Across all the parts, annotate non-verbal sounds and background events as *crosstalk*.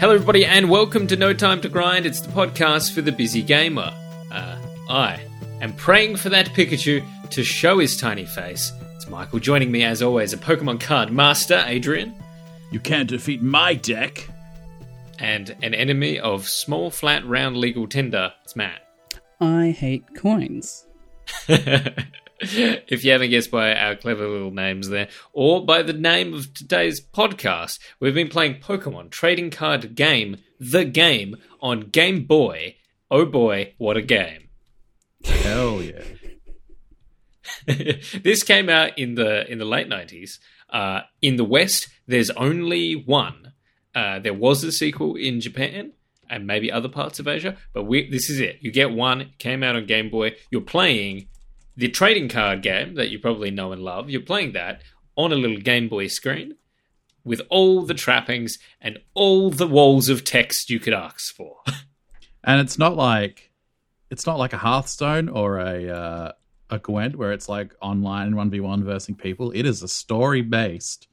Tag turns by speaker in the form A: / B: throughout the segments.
A: Hello, everybody, and welcome to No Time to Grind. It's the podcast for the busy gamer. Uh, I am praying for that Pikachu to show his tiny face. It's Michael joining me, as always, a Pokemon card master, Adrian,
B: You can't defeat my deck.
A: and an enemy of small, flat, round, legal tender, It's Matt.
C: I hate coins. *laughs* *laughs*
A: if you haven't guessed by our clever little names there, or by the name of today's podcast, we've been playing Pokemon trading card game, the game, on Game Boy. Oh boy, what a game!
B: Hell yeah. *laughs*
A: this came out in the in the late nineties. Uh, in the West, there's only one. Uh, there was a sequel in Japan and maybe other parts of Asia, but we, this is it. You get one. Came out on Game Boy. You're playing the trading card game that you probably know and love. You're playing that on a little Game Boy screen with all the trappings and all the walls of text you could ask for. *laughs*
B: And it's not like it's not like a Hearthstone or a uh, a Gwent where it's like online one v one versus people. It is a story based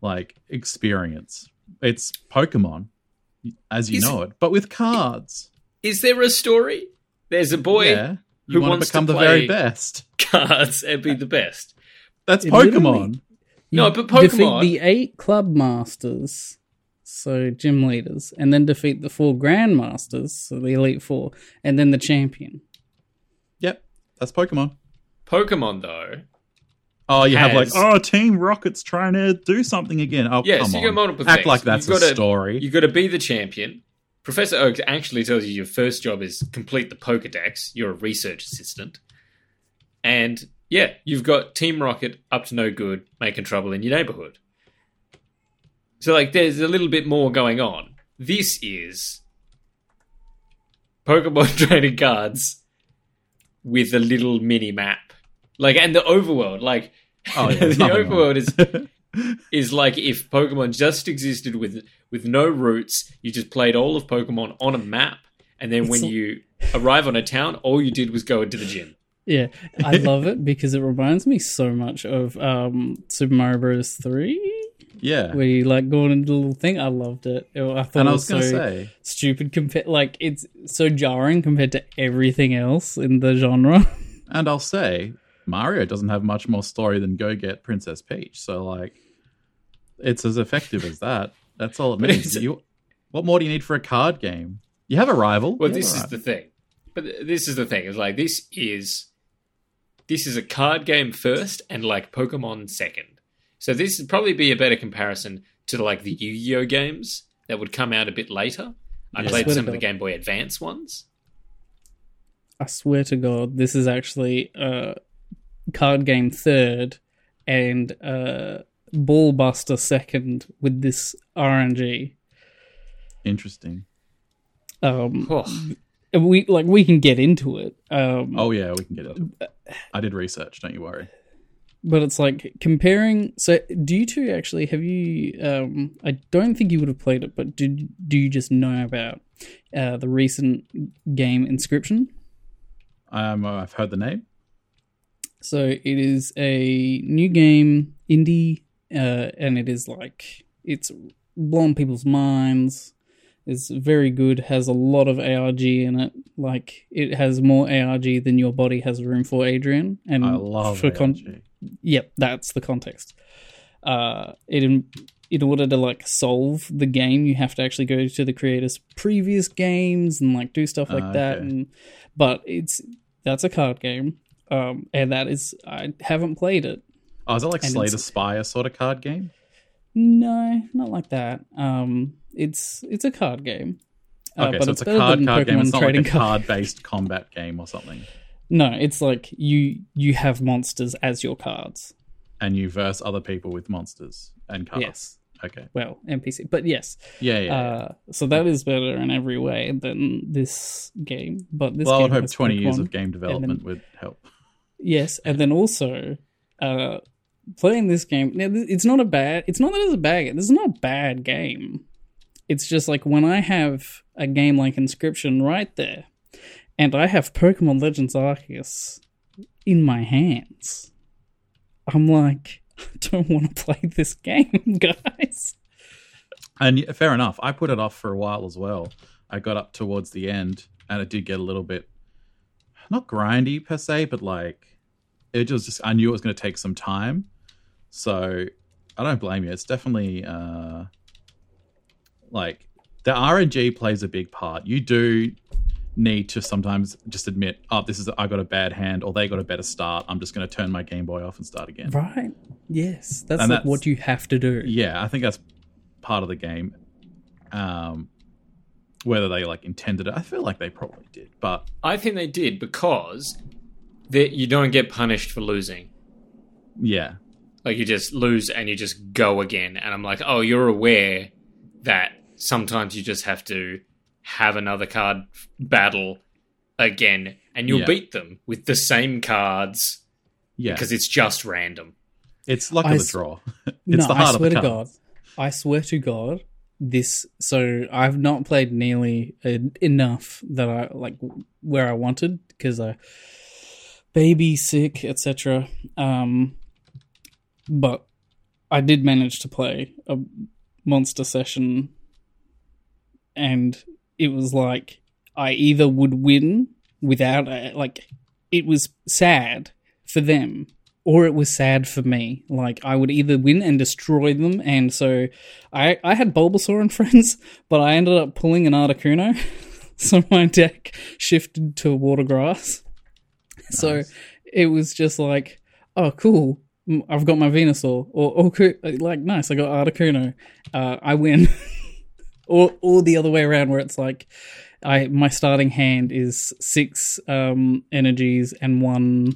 B: like experience. It's Pokemon as you
A: Is-
B: know it, but with cards.
A: is there a story? There's a boy
B: yeah, you
A: who
B: want
A: wants
B: to become
A: to
B: the very best. *laughs*
A: cards and be the best.
B: That's
C: It
B: Pokemon.
A: No,
C: You
A: but
C: defeat
A: Pokemon-
C: the eight club masters, so gym leaders, and then defeat the four grandmasters, so the elite four, and then the champion.
B: Yep, that's Pokemon.
A: Pokemon though,
B: Oh, you have like oh, Team Rocket's trying to do something again. Oh,
A: Yeah,
B: come
A: so you
B: on.
A: got multiple
B: Act
A: things.
B: like that's
A: You've
B: a
A: gotta-
B: story.
A: you got to be the champion. Professor Oak actually tells you your first job is complete the Pokedex. You're a research assistant, and yeah, you've got Team Rocket up to no good, making trouble in your neighborhood. So like, there's a little bit more going on. This is Pokemon *laughs* trading cards with a little mini map, like, and the overworld, like.
B: Oh, yeah, *laughs*
A: the overworld is *laughs* is like if Pokemon just existed with with no roots, you just played all of Pokemon on a map, and then when
C: It's-
A: you arrive on a town, all you did was go into the gym.
C: Yeah, I *laughs* love it because it reminds me so much of um, Super Mario Bros. Three,
B: yeah.
C: where you like go into the little thing. I loved it. It- I thought
B: And
C: it
B: I
C: was,
B: was going to
C: so
B: say,
C: stupid compared. Like it's so jarring compared to everything else in the genre.
B: and I'll say, Mario doesn't have much more story than go get Princess Peach. So, like, it's as effective as that. That's all it means. You, what more do you need for a card game? You have a rival.
A: Well,
B: You
A: this
B: a
A: is
B: rival.
A: the thing. But this is the thing. It's like this is this is a card game first, and like Pokemon second. So this would probably be a better comparison to like the Yu-Gi-Oh games that would come out a bit later. I
B: Yeah.
A: played
C: Swear
A: some of the Game Boy Advance ones.
C: I swear to God, this is actually a card game third and uh, Ball Buster second with this RNG.
B: Interesting.
C: Um,
A: Oh,
C: we like we can get into it. Um,
B: Oh, yeah, we can get it. I did research, don't you worry.
C: but it's like comparing. So, do you two actually have you? Um, I don't think you would have played it, but did do you just know about uh, the recent game Inscription?
B: Um, I've heard the name.
C: So it is a new game, indie, uh, and it is like it's blown people's minds. It's very good. Has a lot of ARG in it. Like it has more ARG than your body has room for, Adrian. And
B: I love
C: for con-. Yep, that's the context. Uh, it in, in order to like solve the game, you have to actually go to the creator's previous games and like do stuff like
B: Ah,
C: that. And but it's that's a card game, um, and that is I haven't played it.
B: Oh, is it like
C: And
B: Slay
C: it's-
B: the Spire sort of card game?
C: No, not like that. Um, it's it's a card game. Uh,
B: Okay,
C: but
B: so it's, a
C: better
B: card card game. It's not like a
C: card-
B: based combat game or something.
C: No, it's like you you have monsters as your cards.
B: And you verse other people with monsters and cards.
C: Yes.
B: Okay.
C: Well, NPC, but yes.
B: Yeah, yeah. yeah.
C: Uh, so that is better in every way than this game. But this
B: well, I would
C: game
B: hope 20 years of game development would help.
C: Yes, and then also uh, playing this game. Now, it's not a bad. It's not that it's a bad. This is not a bad game. It's just like when I have a game like Inscription right there, and I have Pokemon Legends Arceus in my hands. I'm like, *laughs* I don't want to play this game, *laughs* guys.
B: And fair enough. I put it off for a while as well. I got up towards the end, and it did get a little bit not grindy per se, but like it was just I knew it was going to take some time. So I don't blame you. It's definitely uh, like the RNG plays a big part. You do need to sometimes just admit, oh, this is I got a bad hand, or they got a better start. I'm just going to turn my Game Boy off and start again.
C: Right. Yes. That's, like
B: that's-
C: what you have to do.
B: Yeah, I think that's part of the game. Um, whether they like intended it, I feel like they probably did, but
A: I think they did because that you don't get punished for losing.
B: yeah,
A: Like you just lose and you just go again. And I'm like, oh, you're aware that sometimes you just have to have another card battle again, and you'll
B: Yeah.
A: beat them with the same cards
B: yeah,
A: because it's just random.
B: it's luck
C: I
B: of the
C: s-
B: draw. *laughs* it's
C: no,
B: the heart
C: I swear
B: of the
C: to
B: cards.
C: God, I swear to God, this. So I've not played nearly uh, enough that I like where I wanted because I baby sick, etc. Um, but I did manage to play a monster session, and it was like I either would win without uh, like it was sad for them or it was sad for me. Like I would either win and destroy them, and so I I had Bulbasaur and *laughs* friends, but I ended up pulling an Articuno, *laughs* so my deck shifted to Watergrass. So
B: Nice.
C: it was just like, oh cool, I've got my Venusaur, or or like nice, I got Articuno, uh, I win, *laughs* or or the other way around where it's like. I my starting hand is six um, energies and one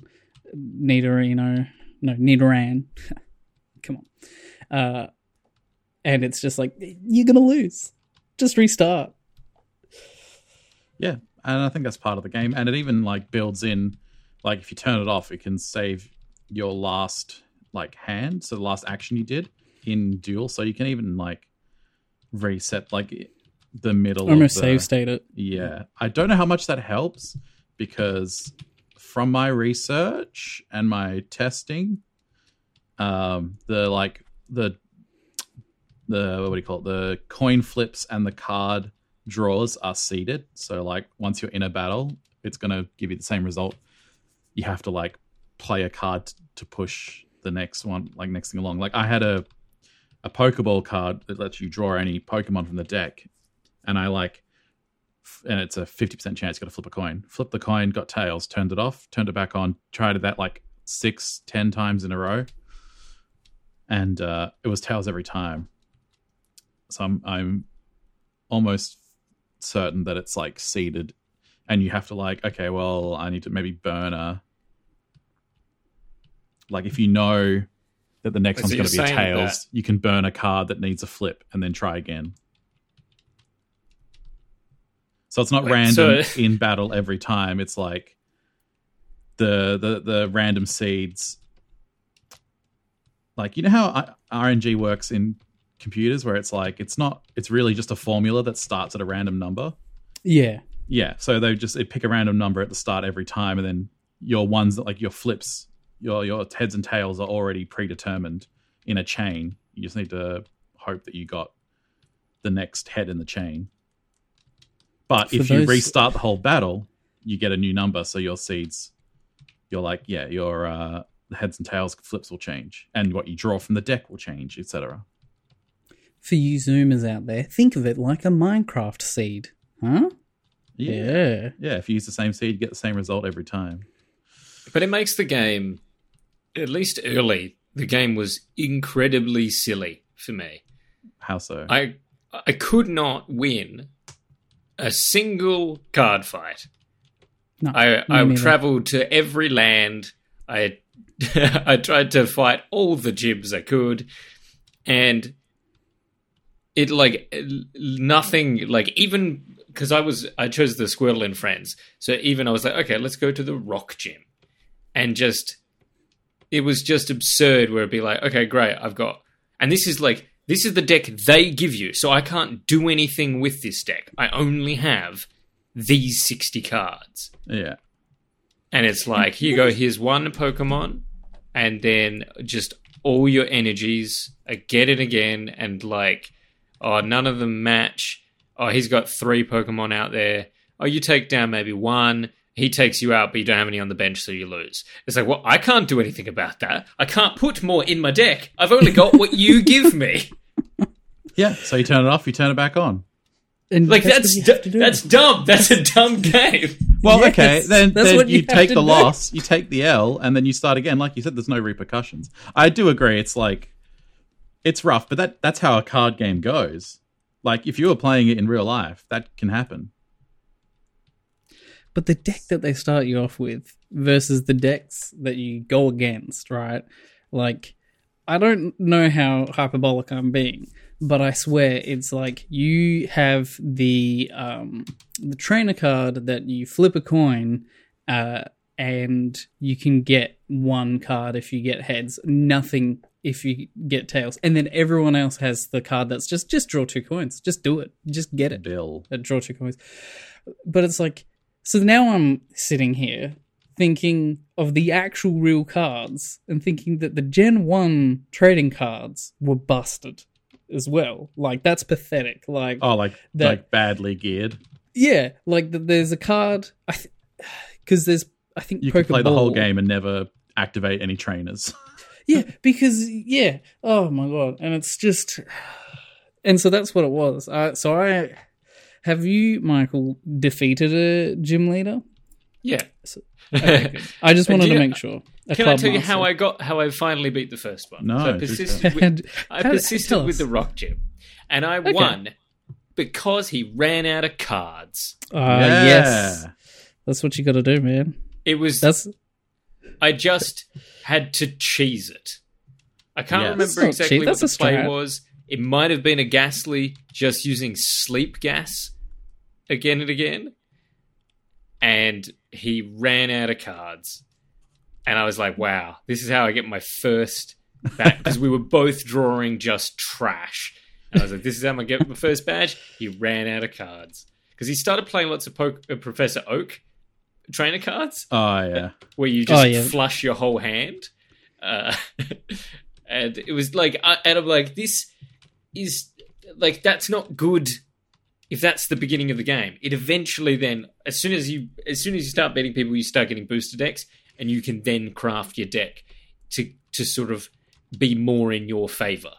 C: Nidorino, no Nidoran. *laughs* Come on, uh, and it's just like you're gonna lose. Just restart.
B: Yeah, and I think that's part of the game, and it even like builds in, like if you turn it off, it can save your last like hand, so the last action you did in duel, so you can even like reset like the middle.
C: Almost
B: of the,
C: save state it.
B: Yeah, I don't know how much that helps because from my research and my testing, um, the like the the what do you call it? The coin flips and the card draws are seeded. So like once you're in a battle, it's gonna give you the same result. You have to like play a card t- to push the next one, like next thing along. Like I had a a Pokeball card that lets you draw any Pokemon from the deck, and I like, and it's a fifty percent chance you got to flip a coin. Flip the coin, got tails, turned it off, turned it back on, tried that like six, ten times in a row, and uh, it was tails every time. So I'm I'm almost certain that it's like seeded, and you have to like, okay, well, I need to maybe burn a. Like if you know that the next
A: So
B: one's going to be tails, you can burn a card that needs a flip and then try again. So it's not
A: Wait,
B: random
A: so- *laughs*
B: in battle every time. It's like the the the random seeds. Like you know how uh, I- RNG works in computers, where it's like it's not. It's really just a formula that starts at a random number.
C: Yeah.
B: Yeah, so they just they pick a random number at the start every time, and then your ones that like your flips, your your heads and tails are already predetermined in a chain. You just need to hope that you got the next head in the chain. But
C: For
B: if you restart the whole battle, you get a new number, so your seeds, you're like, yeah, your uh, heads and tails flips will change, and what you draw from the deck will change, etc.
C: For you Zoomers out there, think of it like a Minecraft seed, huh? Yeah.
B: yeah. If you use the same seed, you get the same result every time.
A: But it makes the game, at least early, the game was incredibly silly for me.
B: How so?
A: I I could not win a single card fight.
C: No,
A: I I traveled to every land. I *laughs* I tried to fight all the jibs I could, and it like nothing like even because I was I chose the Squirtle in Friends, so even I was like, okay, let's go to the Rock Gym, and just it was just absurd. Where it'd be like, okay, great, I've got, and this is like this is the deck they give you, so I can't do anything with this deck. I only have these sixty cards.
B: yeah.
A: And it's like, here you go, here's one Pokemon, and then just all your energies, get it again, and like, Oh, none of them match. Oh, he's got three Pokemon out there. Oh, you take down maybe one. He takes you out, but you don't have any on the bench, so you lose. It's like, well, I can't do anything about that. I can't put more in my deck. I've only got what you *laughs* give me.
B: Yeah, so you turn it off, you turn it back on.
C: And
A: Like
C: what
A: that's
C: you
A: du-
C: have to do.
A: that's dumb. That's a dumb game.
B: Well,
C: Yes,
B: okay, then,
C: that's
B: then
C: what
B: you,
C: you
B: take the
C: do.
B: loss, you take the L, and then you start again. Like you said, there's no repercussions. I do agree. It's like it's rough, but that that's how a card game goes. Like if you were playing it in real life, that can happen.
C: But the deck that they start you off with versus the decks that you go against, right? Like, I don't know how hyperbolic I'm being, but I swear it's like you have the um, the trainer card that you flip a coin, uh, and you can get one card if you get heads, nothing if you get tails, and then everyone else has the card that's just just draw two coins, just do it, just get it
B: Bill.
C: at draw two coins. But it's like, so now I'm sitting here thinking of the actual real cards and thinking that the Gen 1 trading cards were busted as well. Like, that's pathetic. Like,
B: Oh, like
C: That-
B: like badly geared.
C: yeah, like th- there's a card, I because there's, I think,
B: You could play the whole game and never activate any trainers. *laughs*
C: Yeah, *laughs* because yeah. Oh my god, and it's just, and so that's what it was. Uh, so I have you, Michael, defeated a gym leader?
A: Yeah.
C: Okay. I just *laughs* wanted
A: do
C: to make sure. A
A: Can I
C: club
A: tell you
C: master.
A: how I got how I finally beat the first one?
B: No,
A: so I persisted with, I persisted with the rock gym, and I
C: Okay.
A: won because he ran out of cards.
C: Ah, yes, that's what you got to do, man.
A: It was
C: That's
A: I just had to cheese it. I can't
B: Yeah.
A: Remember exactly
C: cheat,
A: what
C: that's
A: the play was. It might have been a Gastly just using sleep gas again and again. And he ran out of cards. And I was like, wow, this is how I get my first bat because we were both drawing just trash. And I was like, this is how I'm gonna get my first badge. He ran out of cards. Because he started playing lots of po- uh, Professor Oak trainer cards
B: Oh yeah.
A: where you just
C: Oh, yeah.
A: flush your whole hand. Uh, *laughs* and it was like, I, and I'm like, this is like that's not good. If that's the beginning of the game, it eventually then, as soon as you, as soon as you start beating people, you start getting booster decks, and you can then craft your deck to to sort of be more in your favor.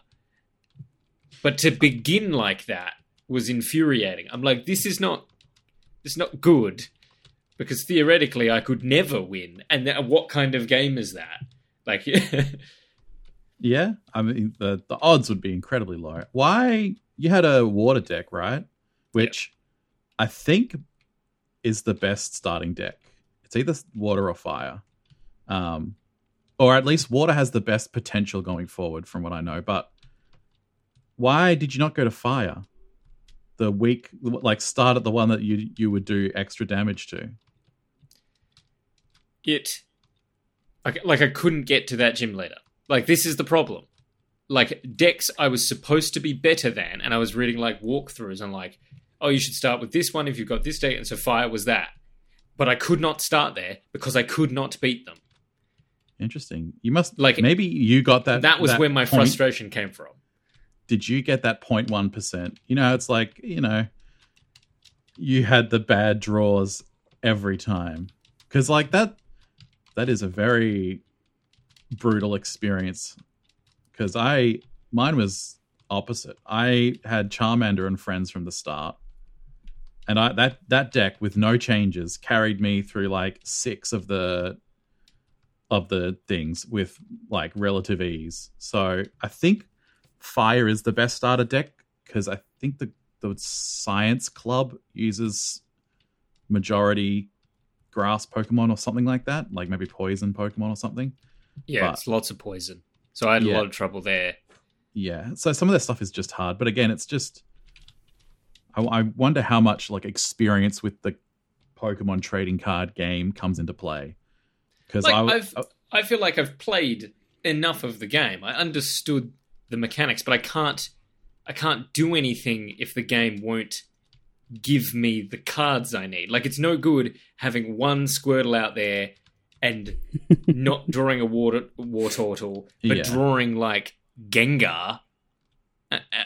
A: But to begin like that was infuriating. I'm like, this is not, this is not good because theoretically I could never win. And what kind of game is that? Like, *laughs*
B: Yeah, I mean the the odds would be incredibly low. Why you had a water deck, right? Which I think is the best starting deck. It's either water or fire, um, or at least water has the best potential going forward, from what I know. But why did you not go to fire? The weak, like start at the one that you you would do extra damage to.
A: it, like, like I couldn't get to that gym leader. Like, this is the problem. Like, decks I was supposed to be better than, and I was reading like walkthroughs and like, oh, you should start with this one if you've got this deck. And so fire was that. But I could not start there because I could not beat them.
B: Interesting. You must
A: Like,
B: maybe you got that.
A: that was where my
B: point.
A: frustration came from.
B: did you get that 0.1%? You know, it's like, you know, you had the bad draws every time. Cuz like that that is a very brutal experience cuz I mine was opposite. I had Charmander and friends from the start. And I that that deck with no changes carried me through like 6 of the of the things with like relative ease. So, I think fire is the best starter deck because I think the the science club uses majority grass Pokemon or something like that, like maybe poison Pokemon or something.
A: Yeah,
B: But-
A: it's lots of poison. So I had a lot of trouble there.
B: Yeah, so some of that stuff is just hard, but again, it's just I, I wonder how much like experience with the Pokemon trading card game comes into play because
A: Like,
B: I
A: I've, I feel like I've played enough of the game. I understood the mechanics, but I can't I can't do anything if the game won't give me the cards I need. Like it's no good having one Squirtle out there and *laughs* not drawing a water Wartortle, but
B: Yeah.
A: drawing like Gengar.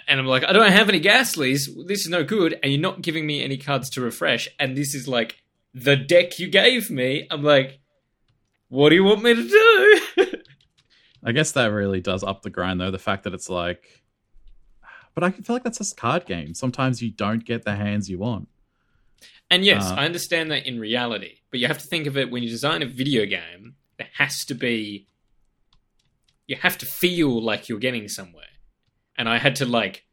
A: And I'm like, I don't have any Gastlies. This is no good. And you're not giving me any cards to refresh. And this is like the deck you gave me. I'm like, what do you want me to do? *laughs*
B: I guess that really does up the grind, though. The fact that it's like, but I can feel like that's a card game. Sometimes you don't get the hands you want.
A: and yes,
B: Uh,
A: I understand that in reality. But you have to think of it when you design a video game, there has to be. You have to feel like you're getting somewhere. And I had to like.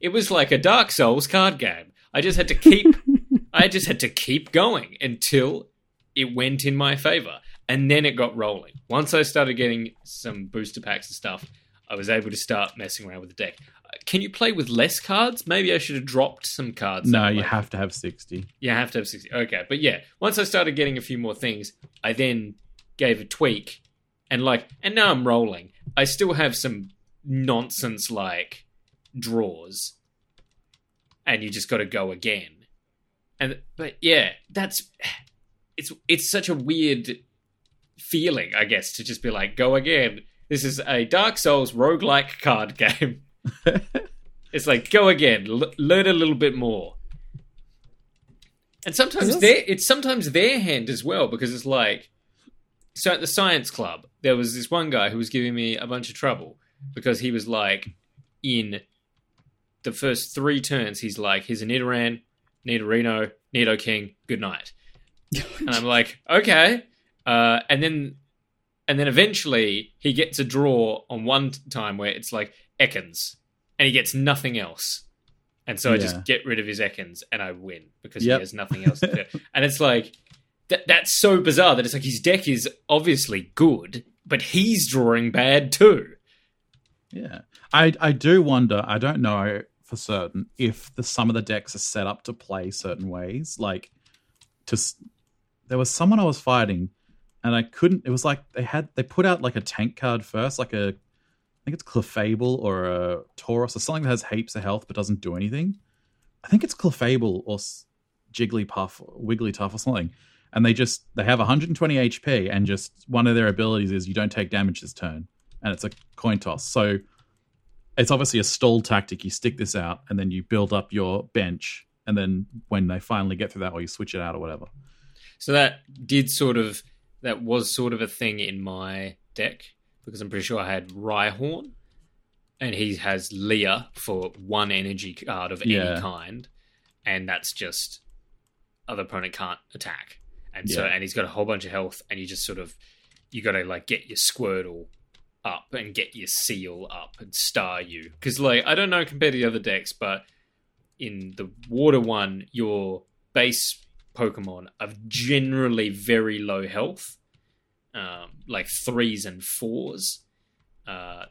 A: It was like a Dark Souls card game. I just had to keep. *laughs* I just had to keep going until it went in my favor. And then it got rolling. Once I started getting some booster packs and stuff, I was able to start messing around with the deck. Uh, Can you play with less cards? Maybe I should have dropped some cards.
B: No, you have to have 60.
A: You have to have 60. Okay. But yeah, once I started getting a few more things, I then gave a tweak and like, and now I'm rolling. I still have some nonsense like draws and you just got to go again. And, but yeah, that's, it's, it's such a weird feeling, I guess, to just be like, go again. This is a Dark Souls roguelike card *laughs* game. *laughs* It's like go again, l- learn a little bit more. And sometimes
C: Is this-
A: their it's sometimes their hand as well because it's like so at the science club there was this one guy who was giving me a bunch of trouble because he was like in the first three turns he's like here's a Nidoran, Nidorino, Nidoking, good night. And I'm like, *laughs* okay. Uh, and then and then eventually he gets a draw on one time where it's like Ekans, and he gets nothing else. And so I just get rid of his Ekans and I win because
B: Yep.
A: he has nothing else to do. *laughs* and it's like that that's so bizarre that it's like his deck is obviously good, but he's drawing bad too.
B: Yeah. I I do wonder, I don't know for certain if the some of the decks are set up to play certain ways. Like to there was someone I was fighting and I couldn't it was like they had they put out like a tank card first, like a I think it's Clefable or a Tauros or something that has heaps of health but doesn't do anything. I think it's Clefable or Jigglypuff or Wigglytuff or something. And they just they have 120 HP and just one of their abilities is you don't take damage this turn and it's a coin toss. So it's obviously a stall tactic. You stick this out and then you build up your bench, and then when they finally get through that, or you switch it out or whatever.
A: So that did sort of that was sort of a thing in my deck because I'm pretty sure I had Rhyhorn and he has Leer for one energy card of
B: Yeah.
A: any kind, and that's just other opponent can't attack. And so
B: Yeah.
A: and he's got a whole bunch of health and you just sort of you got to like get your Squirtle up and get your Seel up and Staryu because like I don't know compared to the other decks, but in the water one, your base Pokemon are generally very low health, um, like threes and fours. Uh,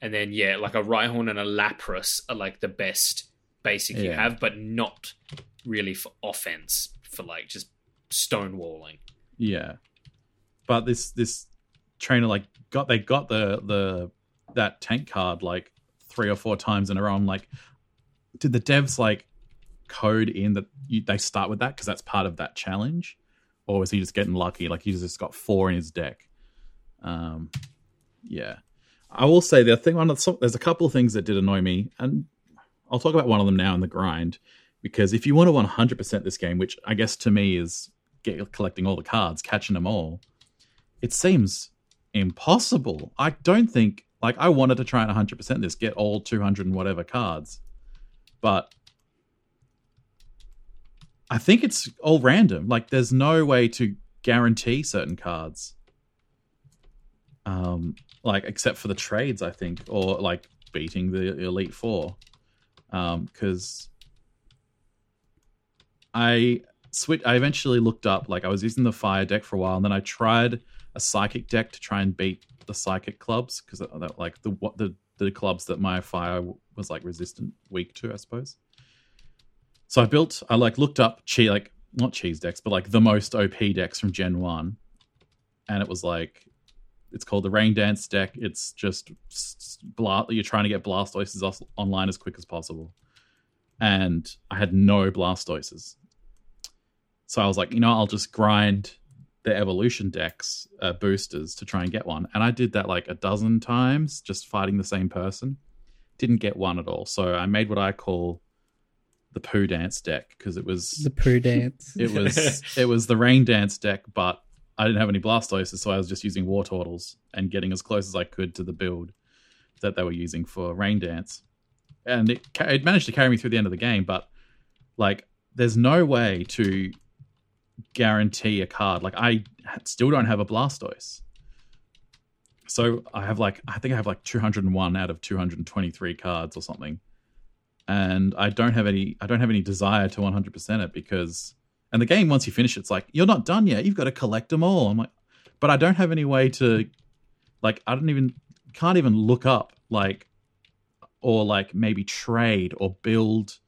A: and then, yeah, like a Rhyhorn and a Lapras are like the best basic you have, but not really for offense, for like just stonewalling.
B: Yeah, but this this trainer like got they got the the that tank card like three or four times in a row. I'm like, did the devs like code in that you, they start with that because that's part of that challenge, or was he just getting lucky? Like he's just got four in his deck. Um, yeah, I will say the thing. The, there's a couple of things that did annoy me, and I'll talk about one of them now in the grind because if you want to 100% this game, which I guess to me is get, collecting all the cards, catching them all, it seems impossible. I don't think like I wanted to try and 100% this, get all 200 and whatever cards, but I think it's all random. Like there's no way to guarantee certain cards. Um, like except for the trades, I think, or like beating the Elite Four, um, because I switch. I eventually looked up. Like I was using the fire deck for a while, and then I tried a psychic deck to try and beat the psychic clubs because like the what the the clubs that my fire was like resistant weak to, I suppose. So I built. I like looked up cheese like not cheese decks, but like the most OP decks from Gen One, and it was like it's called the Rain Dance deck. It's just s- you're trying to get Blastoises online as quick as possible, and I had no Blastoises. So I was like, you know, I'll just grind the evolution decks uh, boosters to try and get one, and I did that like a dozen times, just fighting the same person. didn't get one at all. So I made what I call the poo dance deck because it was
C: The poo dance. *laughs*
B: it was it was the rain dance deck, but I didn't have any Blastoises, so I was just using Wartortles and getting as close as I could to the build that they were using for rain dance, and it it managed to carry me through the end of the game. But like, there's no way to guarantee a card. Like, I still don't have a Blastoise. So I have like I think I have like 201 out of 223 cards or something, and I don't have any I don't have any desire to 100% it because and the game once you finish it's like you're not done yet you've got to collect them all. I'm like, but I don't have any way to like I don't even can't even look up like or like maybe trade or build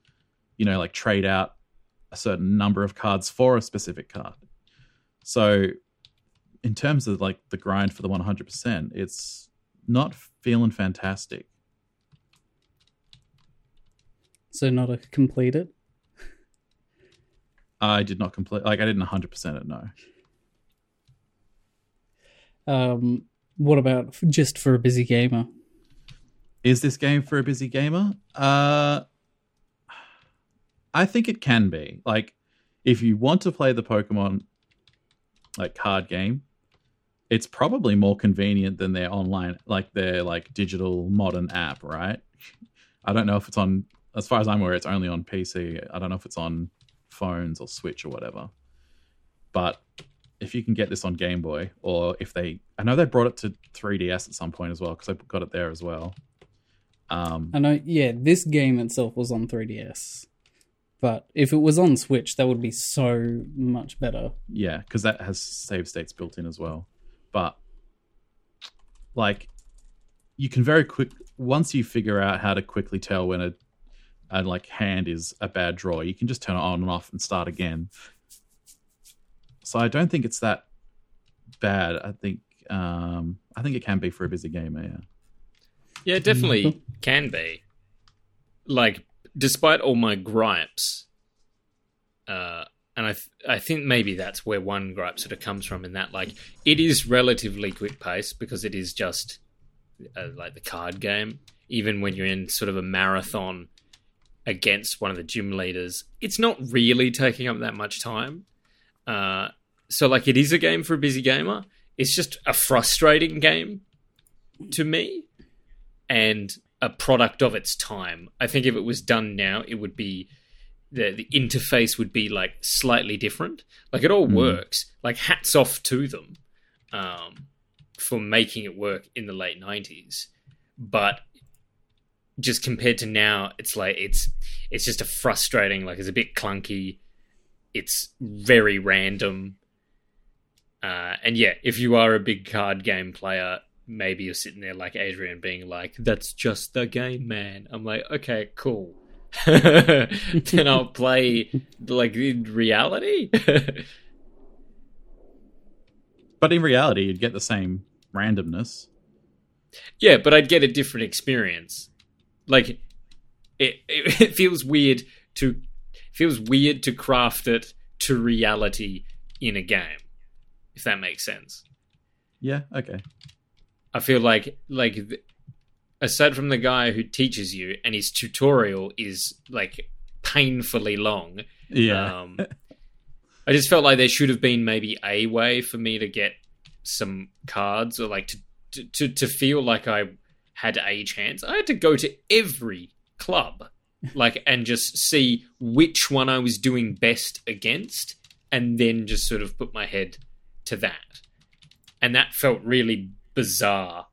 B: you know like trade out a certain number of cards for a specific card. So in terms of like the grind for the 100%, it's not feeling fantastic.
C: So not a complete it.
B: I did not complete like I didn't 100% it no.
C: Um, what about just for a busy gamer?
B: Is this game for a busy gamer? Uh I think it can be. Like if you want to play the Pokemon like card game, it's probably more convenient than their online like their like digital modern app, right? I don't know if it's on as far as I'm aware it's only on PC. I don't know if it's on phones or Switch or whatever. But if you can get this on Game Boy or if they I know they brought it to 3DS at some point as well cuz I got it there as well. Um
C: I know, yeah, this game itself was on 3DS, but if it was on Switch, that would be so much better.
B: Yeah, because that has save states built in as well. But like, you can very quick once you figure out how to quickly tell when a, a like hand is a bad draw, you can just turn it on and off and start again. So I don't think it's that bad. I think um I think it can be for a busy gamer. Yeah.
A: Yeah, it definitely can be. Like, despite all my gripes, uh, and I th- I think maybe that's where one gripe sort of comes from. In that, like, it is relatively quick pace because it is just uh, like the card game. Even when you're in sort of a marathon against one of the gym leaders, it's not really taking up that much time. Uh, so, like, it is a game for a busy gamer. It's just a frustrating game to me and a product of its time. I think if it was done now, it would be the the interface would be like slightly different. Like it all
B: Mm.
A: works. Like hats off to them um, for making it work in the late nineties. But just compared to now, it's like it's it's just a frustrating. Like it's a bit clunky. It's very random. Uh, and yeah, if you are a big card game player, maybe you're sitting there like Adrian being like, that's just the game, man. I'm like, okay, cool. *laughs* then I'll play like in reality. *laughs*
B: But in reality, you'd get the same randomness.
A: yeah, but I'd get a different experience. Like it, it, *laughs* it feels weird to feels weird to craft it to reality in a game. If that makes sense.
B: Yeah. Okay.
A: I feel like like th- aside from the guy who teaches you and his tutorial is like painfully long.
B: Yeah.
A: Um, *laughs* I just felt like there should have been maybe a way for me to get some cards or like to to to, to feel like I had a chance. I had to go to every club *laughs* like and just see which one I was doing best against and then just sort of put my head to that. And that felt really bizarre.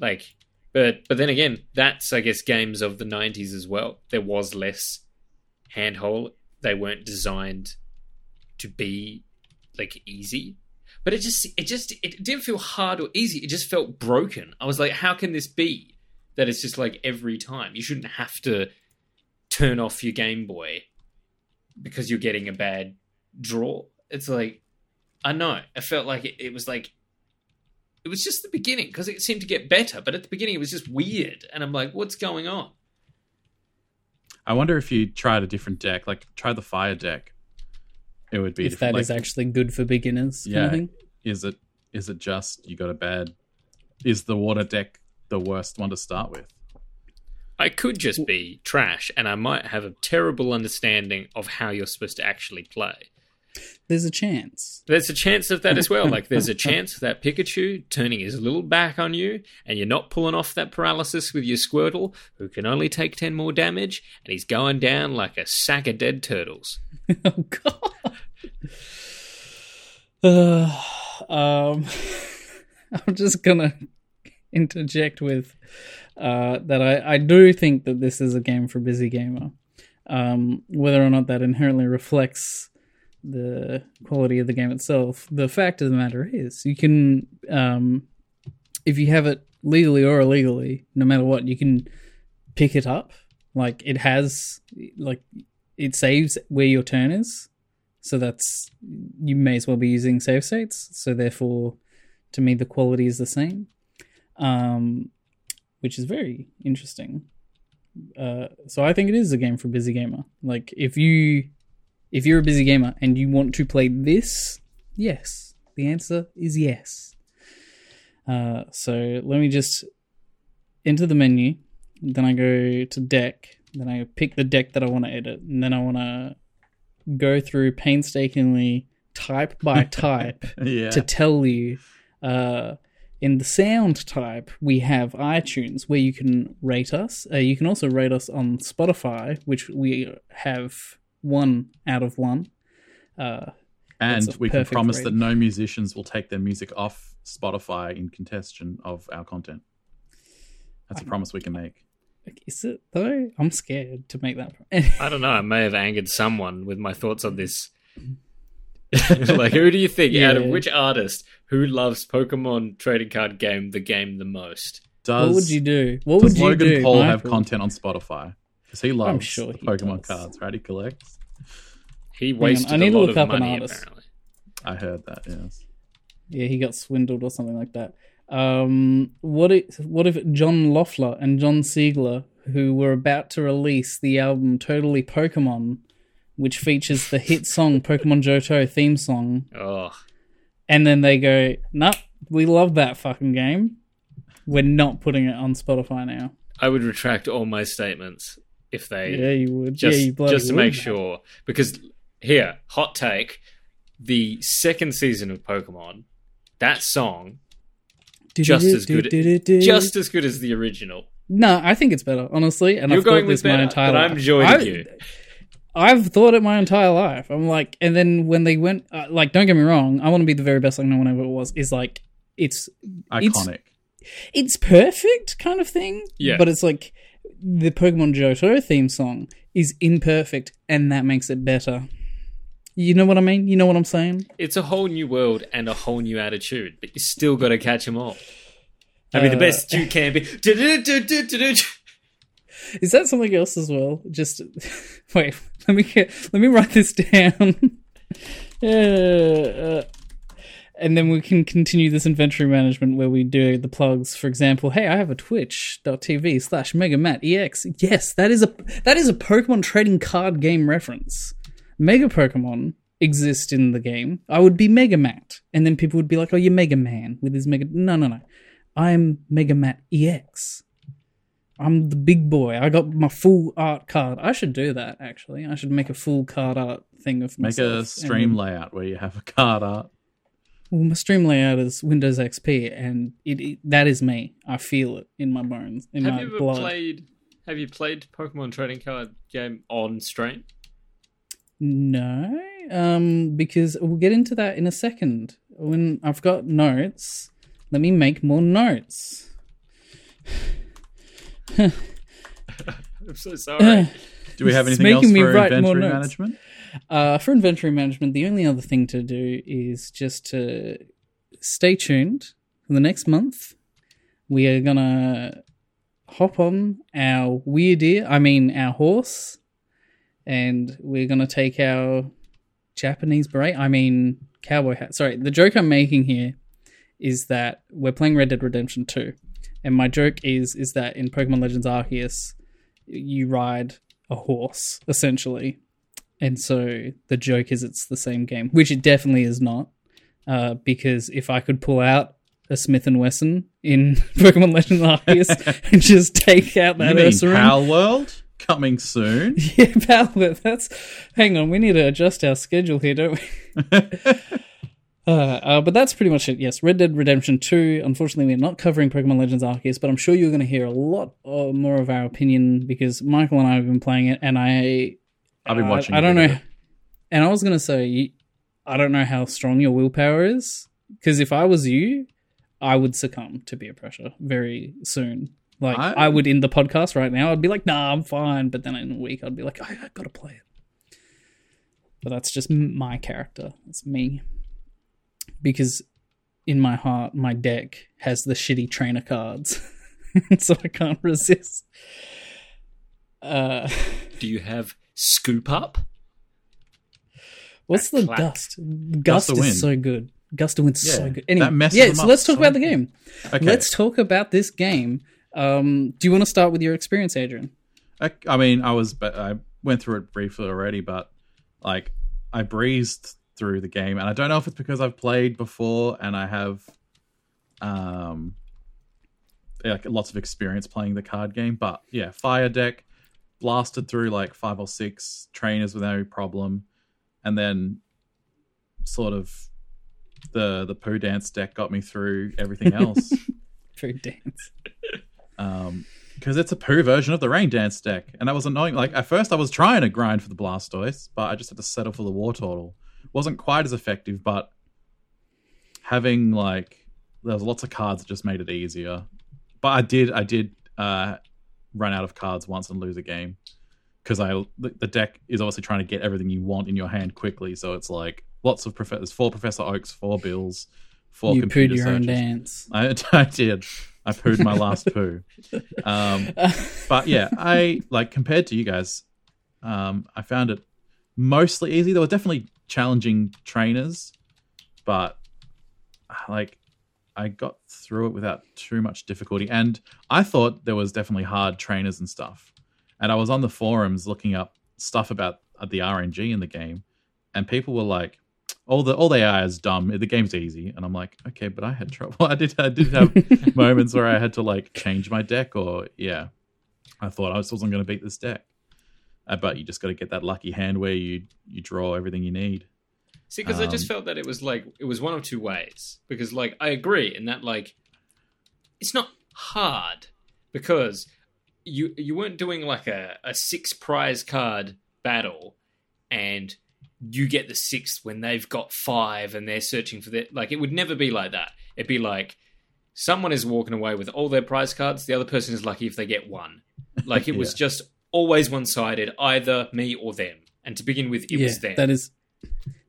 A: Like but but then again, that's I guess games of the 90s as well. There was less handhold. They weren't designed to be like easy. But it just it just it didn't feel hard or easy. It just felt broken. I was like, how can this be? That it's just like every time. You shouldn't have to turn off your Game Boy because you're getting a bad draw. It's like I know. I felt like it, it was like it was just the beginning because it seemed to get better, but at the beginning it was just weird, and I'm like, what's going on?
B: I wonder if you tried a different deck, like try the fire deck. It would be
C: If that
B: like,
C: is actually good for beginners, kind
B: Yeah.
C: of thing.
B: is it is it just you got a bad is the water deck the worst one to start with?
A: I could just be trash, and I might have a terrible understanding of how you're supposed to actually play.
C: There's a chance.
A: There's a chance of that as well. Like, there's a *laughs* chance of that Pikachu turning his little back on you, and you're not pulling off that paralysis with your Squirtle, who can only take 10 more damage, and he's going down like a sack of dead turtles. *laughs*
C: oh god. *sighs* Uh, um, *laughs* I'm just gonna interject with uh, that I, I do think that this is a game for busy gamer. Um, whether or not that inherently reflects the quality of the game itself, the fact of the matter is, you can, um, if you have it legally or illegally, no matter what, you can pick it up. Like it has, like it saves where your turn is, so that's you may as well be using save states. So therefore, to me, the quality is the same, um, which is very interesting. Uh, so I think it is a game for busy gamer. Like if you if you're a busy gamer and you want to play this, yes, the answer is yes. Uh, so let me just enter the menu. Then I go to deck. Then I pick the deck that I want to edit, and then I want to go through painstakingly type by *laughs* type
B: Yeah.
C: to tell you. Uh, in the sound type, we have iTunes where you can rate us. Uh, you can also rate us on Spotify, which we have one out of one. Uh,
B: and we can
C: perfect
B: promise that no musicians will take their music off Spotify in contestation of our content. That's a promise we can make.
C: is it though? I'm scared to make that. *laughs*
A: I don't know. I may have angered someone with my thoughts on this. *laughs* like, who do you think out of which artist who loves Pokemon trading card game the game the most?
B: Does
C: what would you do? What
B: does
C: would you
B: Logan
C: do?
B: Paul have content on Spotify? Because he loves
C: sure he
B: Pokemon
C: does.
B: cards, right? He collects.
A: He
C: on,
A: wasted
C: I need
A: a
C: to
A: lot
C: look
A: of
C: up an
A: money.
C: artist.
A: Apparently,
B: I heard that. Yes.
C: Yeah, he got swindled or something like that. Um, what if what if John Loeffler and John Siegler, who were about to release the album Totally Pokemon, which features the hit song *laughs* Pokemon Johto theme song,
A: oh,
C: and then they go, "Nope, we love that fucking game. We're not putting it on Spotify now."
A: I would retract all my statements if they
C: Yeah, you would.
A: just
C: yeah, you
A: just to
C: would.
A: make sure. Because here, hot take: the second season of Pokemon, that song just as good, just as good as the original.
C: No, I think it's better, honestly. And
A: You're
C: I've
A: going
C: thought
A: with
C: this my entire
A: but
C: life.
A: I'm joining
C: I-
A: you.
C: I've thought it my entire life. I'm like, and then when they went, uh, like, don't get me wrong, I want to be the very best like no one ever was. Is like, it's
B: Iconic.
C: it's perfect kind of thing.
A: Yeah.
C: But it's like the Pokemon Johto theme song is imperfect, and that makes it better. You know what I mean? You know what I'm saying?
A: It's a whole new world and a whole new attitude, but you still got to catch them all. I mean, the
C: Uh,
A: best you can be. *laughs*
C: Is that something else as well? Just *laughs* wait. Let me get, let me write this down. *laughs* uh, uh, and then we can continue this inventory management where we do the plugs. For example, hey, I have a Twitch.tv slash MegaMatEX. Yes, that is a that is a Pokemon trading card game reference. Mega Pokemon exist in the game. I would be Mega Mat, and then people would be like, "Oh, you're Mega Man with his Mega." No, no, no. I'm Mega Mat EX. I'm the big boy. I got my full art card. I should do that actually. I should make a full card art thing of myself.
B: Make a stream
C: And-
B: layout where you have a card art.
C: Well, my stream layout is Windows XP, and it, it that is me. I feel it in my bones, in
A: Have
C: my
A: you ever
C: blood.
A: played? Have you played Pokemon trading card game on stream?
C: No, um, because we'll get into that in a second. When I've got notes, let me make more notes. *laughs*
A: I'm so sorry. *laughs*
B: Do we have
C: It's
B: anything else
C: making me
B: for
C: write more
B: inventory
C: notes.
B: management?
C: Uh, for inventory management, the only other thing to do is just to stay tuned for the next month. We are gonna hop on our weird ear, I mean our horse, and we're gonna take our Japanese beret, I mean cowboy hat. Sorry, the joke I'm making here is that we're playing Red Dead Redemption 2. And my joke is is that in Pokemon Legends Arceus, you ride a horse, essentially. And so the joke is it's the same game, which it definitely is not. Uh, because if I could pull out a Smith and Wesson in *laughs* Pokemon Legends Arceus *laughs* and just take out that You
B: mean
C: Ursaring.
B: Pal World coming soon? *laughs*
C: Yeah, Palworld. That's. Hang on, we need to adjust our schedule here, don't we? Uh, uh, but that's pretty much it. Yes, Red Dead Redemption 2. Unfortunately, we're not covering Pokemon Legends Arceus, but I'm sure you're going to hear a lot uh, more of our opinion because Michael and I have been playing it, and I.
B: I've been
C: I-
B: watching.
C: I,
B: a
C: don't know. And I was going to say, I don't know how strong your willpower is because if I was you, I would succumb to peer pressure very soon. Like
B: I-
C: I, would in the podcast right now, I'd be like, "Nah, I'm fine," but then in a week, I'd be like, "I, I got to play it." But that's just my character. That's me. Because in my heart, my deck has the shitty trainer cards, *laughs* so I can't *laughs* resist. Uh,
A: Do you have Scoop Up?
C: what's the
A: clack.
C: gust?
B: Gust
C: Gust is so good. Gust of wind's
B: Yeah,
C: so good. Anyway, yeah. So let's talk
B: so
C: about the game.
B: Okay.
C: Let's talk about this game. Um, do you want to start with your experience, Adrian?
B: I, I mean, I was, but I went through it briefly already, but like I breezed through the game, and I don't know if it's because I've played before and I have, um, like lots of experience playing the card game. But yeah, fire deck blasted through like five or six trainers without any problem, and then sort of the the poo dance deck got me through everything *laughs* else.
C: Very dance.
B: um because it's a poo version of the rain dance deck. And that was annoying. Like at first i was trying to grind for the blastoise but i just had to settle for the wartortle. Wasn't quite as effective but having like there was lots of cards that just made it easier. But i did i did uh run out of cards once and lose a game because i the, the deck is obviously trying to get everything you want in your hand quickly so it's like lots of prof- there's four professor oaks four bills four
C: you
B: computer
C: pooed your own dance. *laughs*
B: I, I did. I pooed my last *laughs* poo. Um, but yeah, I like compared to you guys, um, I found it mostly easy. There were definitely challenging trainers, but like I got through it without too much difficulty. And I thought there was definitely hard trainers and stuff. And I was on the forums looking up stuff about the RNG in the game, and people were like, all the all the AI is dumb. The game's easy, and I'm like, okay, but I had trouble. *laughs* I did I did have *laughs* moments where I had to like change my deck, or yeah, I thought I was wasn't going to beat this deck. Uh, but you just got to get that lucky hand where you you draw everything you need.
A: See, because I just
B: Um,
A: felt that it was like it was one of two ways. Because like I agree in that like it's not hard because you you weren't doing like a, a six prize card battle and you get the sixth when they've got five and they're searching for that. Like it would never be like that. It'd be like someone is walking away with all their prize cards. The other person is lucky if they get one. *laughs* Like it was just always one sided, either me or them. And to begin with, it
C: yeah,
A: was them.
C: that is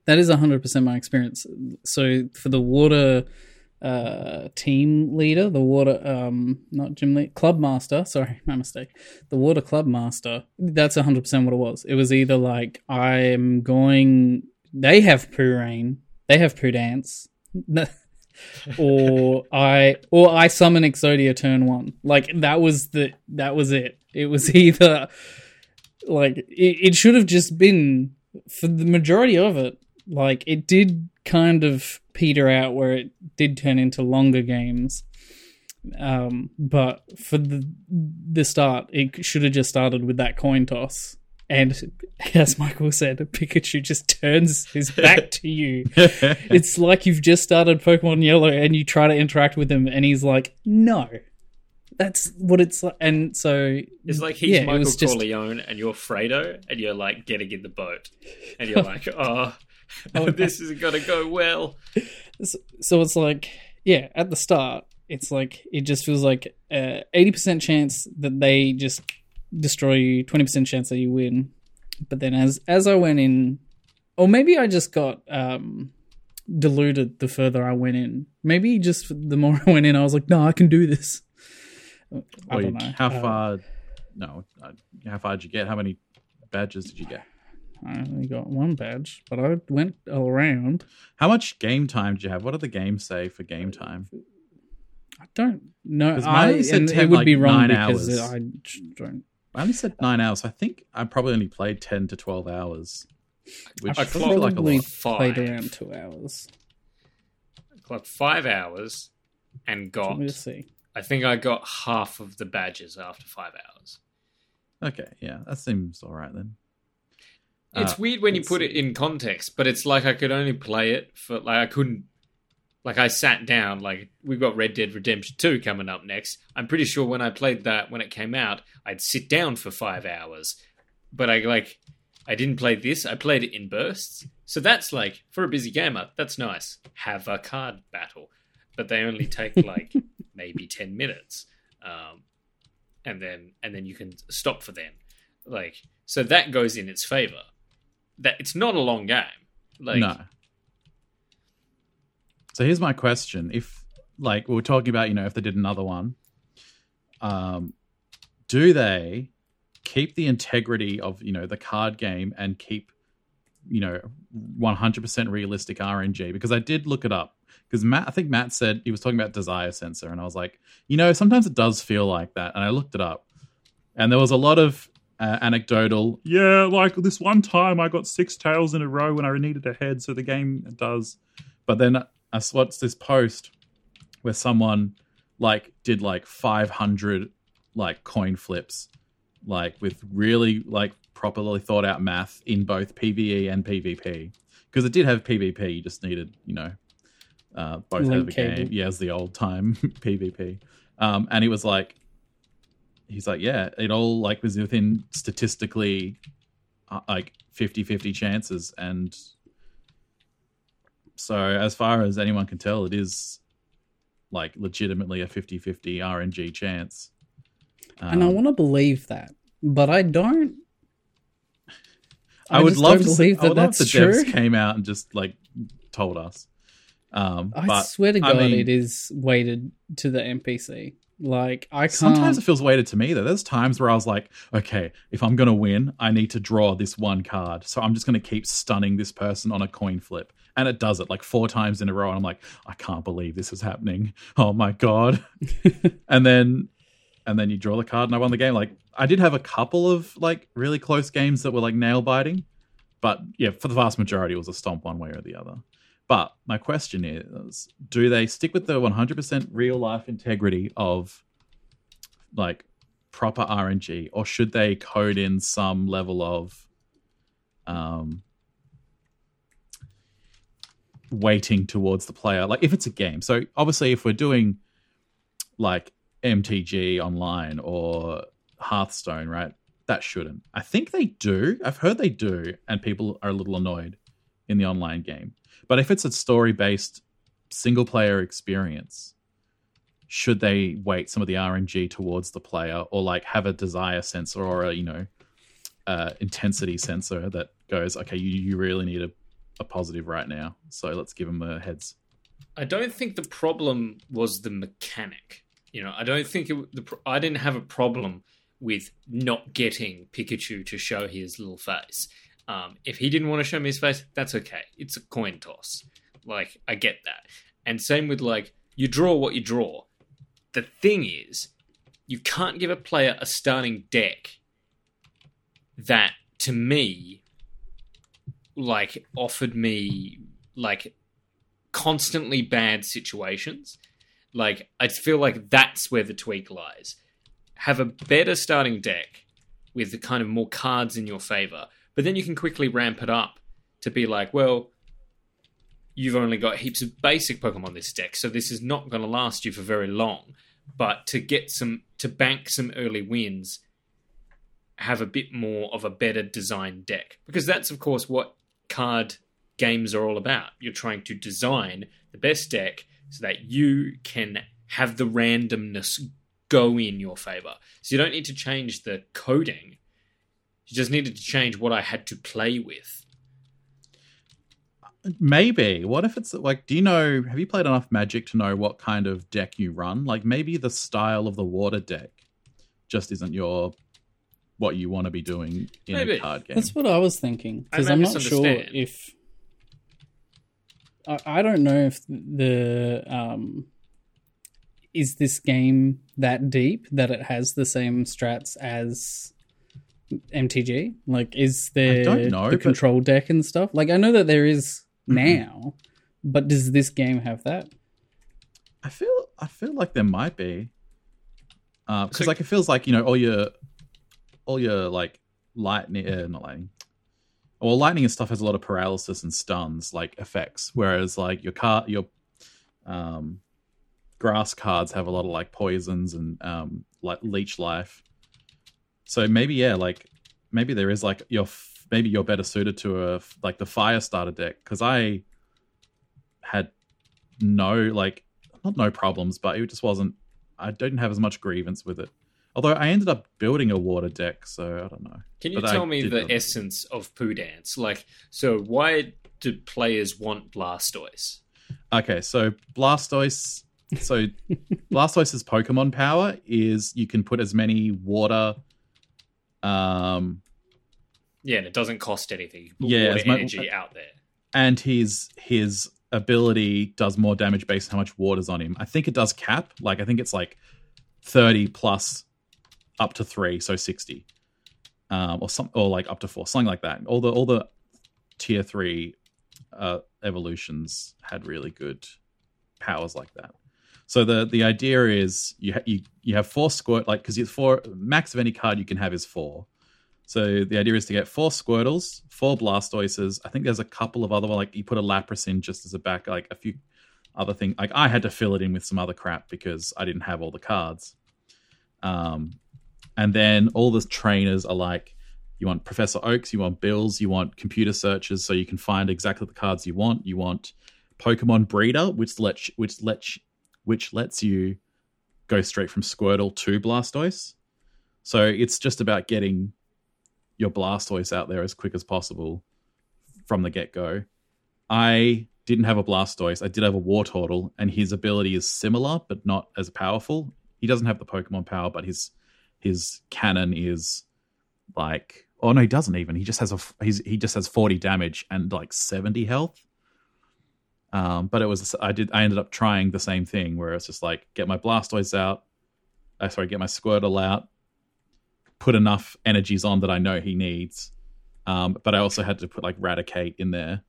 C: that is hundred percent my experience. So for the water uh, team leader, the water um, not gym club master. *laughs* Sorry, my mistake. The water club master. That's hundred percent what it was. It was either like I'm going. They have poo rain. They have poo dance. *laughs* or I or I summon Exodia turn one. Like that was the that was it. It was *laughs* either like it, it should have just been for the majority of it. Like it did kind of peter out where it did turn into longer games. Um, but for the the start, it should have just started with that coin toss. And *laughs* as Michael said, Pikachu just turns his back to you *laughs* it's like you've just started Pokemon Yellow and you try to interact with him, and he's like, "No." That's what it's like, and so
A: It's like he's
C: yeah, it
A: Michael
C: was just-
A: Corleone and you're Fredo, and you're like getting in the boat, and you're *laughs* like, oh, *laughs*
C: Oh,
A: this isn't gonna go well.
C: so it's like, yeah, at the start, it's like it just feels like uh, eighty percent chance that they just destroy you, twenty percent chance that you win. But then as as I went in, or maybe I just got um deluded the further I went in. Maybe just the more *laughs* I went in, I was like, no, I can do this. I
B: Wait,
C: don't know.
B: How
C: Uh,
B: far? No, uh, how far did you get? How many badges did you get?
C: I only got one badge, but I went around.
B: How much game time did you have? What do the game say for game time?
C: I don't know. I,
B: only said 10,
C: it would
B: like,
C: be wrong
B: nine
C: because
B: hours.
C: I j- don't.
B: I only said nine hours. I think I probably only played ten to twelve hours, which
A: I
B: doesn't like a
C: probably
B: lot.
C: played
A: Five.
C: around two hours.
A: Clocked five hours, and
C: Let
A: got.
C: me see.
A: I think I got half of the badges after five hours.
B: Okay, yeah, that seems all right then.
A: It's
B: Uh,
A: weird when you put it in context, but it's like I could only play it for like I couldn't. Like I sat down. Like we've got Red Dead Redemption Two coming up next. I'm pretty sure when I played that when it came out, I'd sit down for five hours, but I like I didn't play this. I played it in bursts. So that's like for a busy gamer, that's nice. Have a card battle, but they only take *laughs* like maybe ten minutes, um, and then and then you can stop for them. Like so that goes in its favor. That it's not a long game. Like
B: no. So here's my question: If, like, we were talking about, you know, if they did another one, um, do they keep the integrity of you know the card game and keep you know 100% realistic RNG? Because I did look it up. Because Matt, I think Matt said he was talking about desire sensor, and I was like, you know, sometimes it does feel like that, and I looked it up, and there was a lot of uh, anecdotal. Yeah, like this one time I got six tails in a row when I needed a head, so the game does. But then I watched this post where someone like did like 500 like coin flips, like with really like properly thought out math in both PVE and PvP. Because it did have PvP, you just needed, you know, uh, both
C: Link
B: out of the game. Yeah, as the old time *laughs* PvP. Um, and he was like, he's like, yeah, it all like was within statistically uh, like 50 50 chances. And so, as far as anyone can tell, it is like legitimately a 50 50 RNG chance.
C: and I
B: Um,
C: want to believe that, but I don't.
B: I, would
C: just
B: love to see,
C: believe
B: I
C: that
B: would
C: that's
B: if the
C: true.
B: devs came out and just like told us. Um,
C: I
B: but
C: swear to
B: I
C: God,
B: mean-
C: it is weighted to the NPC. Like I can't.
B: Sometimes it feels weighted to me though. There's times where I was like, okay, if I'm gonna win, I need to draw this one card. So I'm just gonna keep stunning this person on a coin flip. And it does it like four times in a row. And I'm like, I can't believe this is happening. Oh my god. *laughs* and then and then you draw the card and I won the game. Like I did have a couple of like really close games that were like nail biting. But yeah, for the vast majority it was a stomp one way or the other. But my question is, do they stick with the 100% real life integrity of like proper RNG, or should they code in some level of um, weighting towards the player? Like if it's a game. So obviously, if we're doing like MTG online or Hearthstone, right? That shouldn't. I think they do. I've heard they do, and people are a little annoyed in the online game. But if it's a story based single player experience, should they weight some of the RNG towards the player or like have a desire sensor or a, you know, uh, intensity sensor that goes, okay, you, you really need a, a positive right now. So let's give them the heads.
A: I don't think the problem was the mechanic. You know, I don't think it, the I didn't have a problem with not getting Pikachu to show his little face. Um, if he didn't want to show me his face, that's okay. It's a coin toss. Like I get that. And same with like you draw what you draw. The thing is, you can't give a player a starting deck that to me like offered me like constantly bad situations. Like I feel like that's where the tweak lies. Have a better starting deck with the kind of more cards in your favor, but then you can quickly ramp it up to be like, well, you've only got heaps of basic Pokemon this deck, so this is not going to last you for very long. But to get some to bank some early wins, have a bit more of a better designed deck because that's of course what card games are all about. You're trying to design the best deck so that you can have the randomness go in your favor. So you don't need to change the coding. You just needed to change what I had to play with.
B: Maybe. What if it's like, do you know, have you played enough Magic to know what kind of deck you run? Like maybe the style of the water deck just isn't your, what you want to be doing in
A: Maybe.
B: a card game.
C: That's what I was thinking because I'm not sure if I, I don't know if the um is this game that deep that it has the same strats as MTG? Like, is there
B: don't know,
C: the
B: but-
C: control deck and stuff? Like, I know that there is
B: Mm-hmm.
C: now, but does this game have that?
B: I feel I feel like there might be, because
A: So-
B: like it feels like you know all your, all your like lightning, uh, not lightning, well lightning and stuff has a lot of paralysis and stuns like effects, whereas like your car your, um, grass cards have a lot of like poisons and um like leech life. So maybe yeah, like maybe there is like your f- maybe you're better suited to a f- like the fire starter deck because I had no like not no problems, but it just wasn't. I didn't have as much grievance with it. Although I ended up building a water deck, so I don't know.
A: Can you
B: But I
A: tell me the
B: not-
A: essence of Poo Dance? Like, so why do players want Blastoise?
B: Okay, so Blastoise. So *laughs* Blastoise's Pokemon power is you can put as many water. Um,
A: Yeah, and it doesn't cost anything.
B: Yeah,
A: water
B: as mu-
A: energy out there.
B: and his his ability does more damage based on how much water's on him. I think it does cap. Like I think it's like thirty plus up to three, so sixty, um, or some or like up to four, something like that. All the all the tier three uh, evolutions had really good powers like that. So the the idea is you ha- you you have four squirt like because you four max of any card you can have is four. So the idea is to get four Squirtles, four Blastoises. I think there's a couple of other like you put a Lapras in just as a back, like a few other things. Like I had to fill it in with some other crap because I didn't have all the cards. Um, and then all the trainers are like, you want Professor Oaks, you want Bills, you want computer searches, so you can find exactly the cards you want. You want Pokemon Breeder, which lets which lets which lets you go straight from Squirtle to Blastoise. So it's just about getting your Blastoise out there as quick as possible from the get go. I didn't have a Blastoise. I did have a Wartortle, and his ability is similar but not as powerful. He doesn't have the Pokemon power, but his his cannon is like oh no, he doesn't even. He just has a he's he just has forty damage and like seventy health. Um, but it was I did I ended up trying the same thing where it's just like get my Blastoise out, uh, sorry, get my Squirtle out, put enough energies on that I know he needs. Um, but I also had to put like Raticate in there.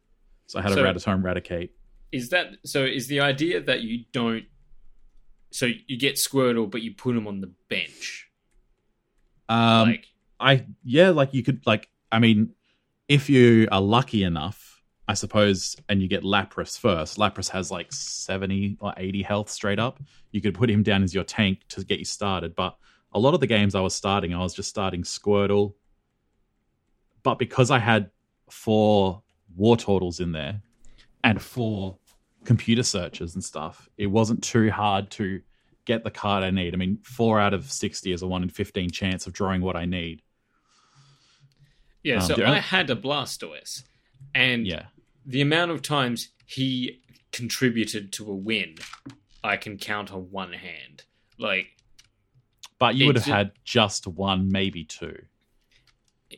B: So I had
A: So-
B: a Rattata and Raticate.
A: Is that so? Is the idea that you don't? So you get Squirtle, but you put him on the bench.
B: Um,
A: like,
B: I yeah, like you could like I mean, if you are lucky enough, I suppose, and you get Lapras first. Lapras has like seventy or eighty health straight up. You could put him down as your tank to get you started. But a lot of the games I was starting, I was just starting Squirtle. But because I had four Wartortles in there and four computer searches and stuff, it wasn't too hard to get the card I need. I mean, four out of sixty is a one in fifteen chance of drawing what I need.
A: yeah.
B: um,
A: so I had a Blastoise, and
B: Yeah.
A: The amount of times he contributed to a win, I can count on one hand. Like,
B: But you would have had just one, maybe two.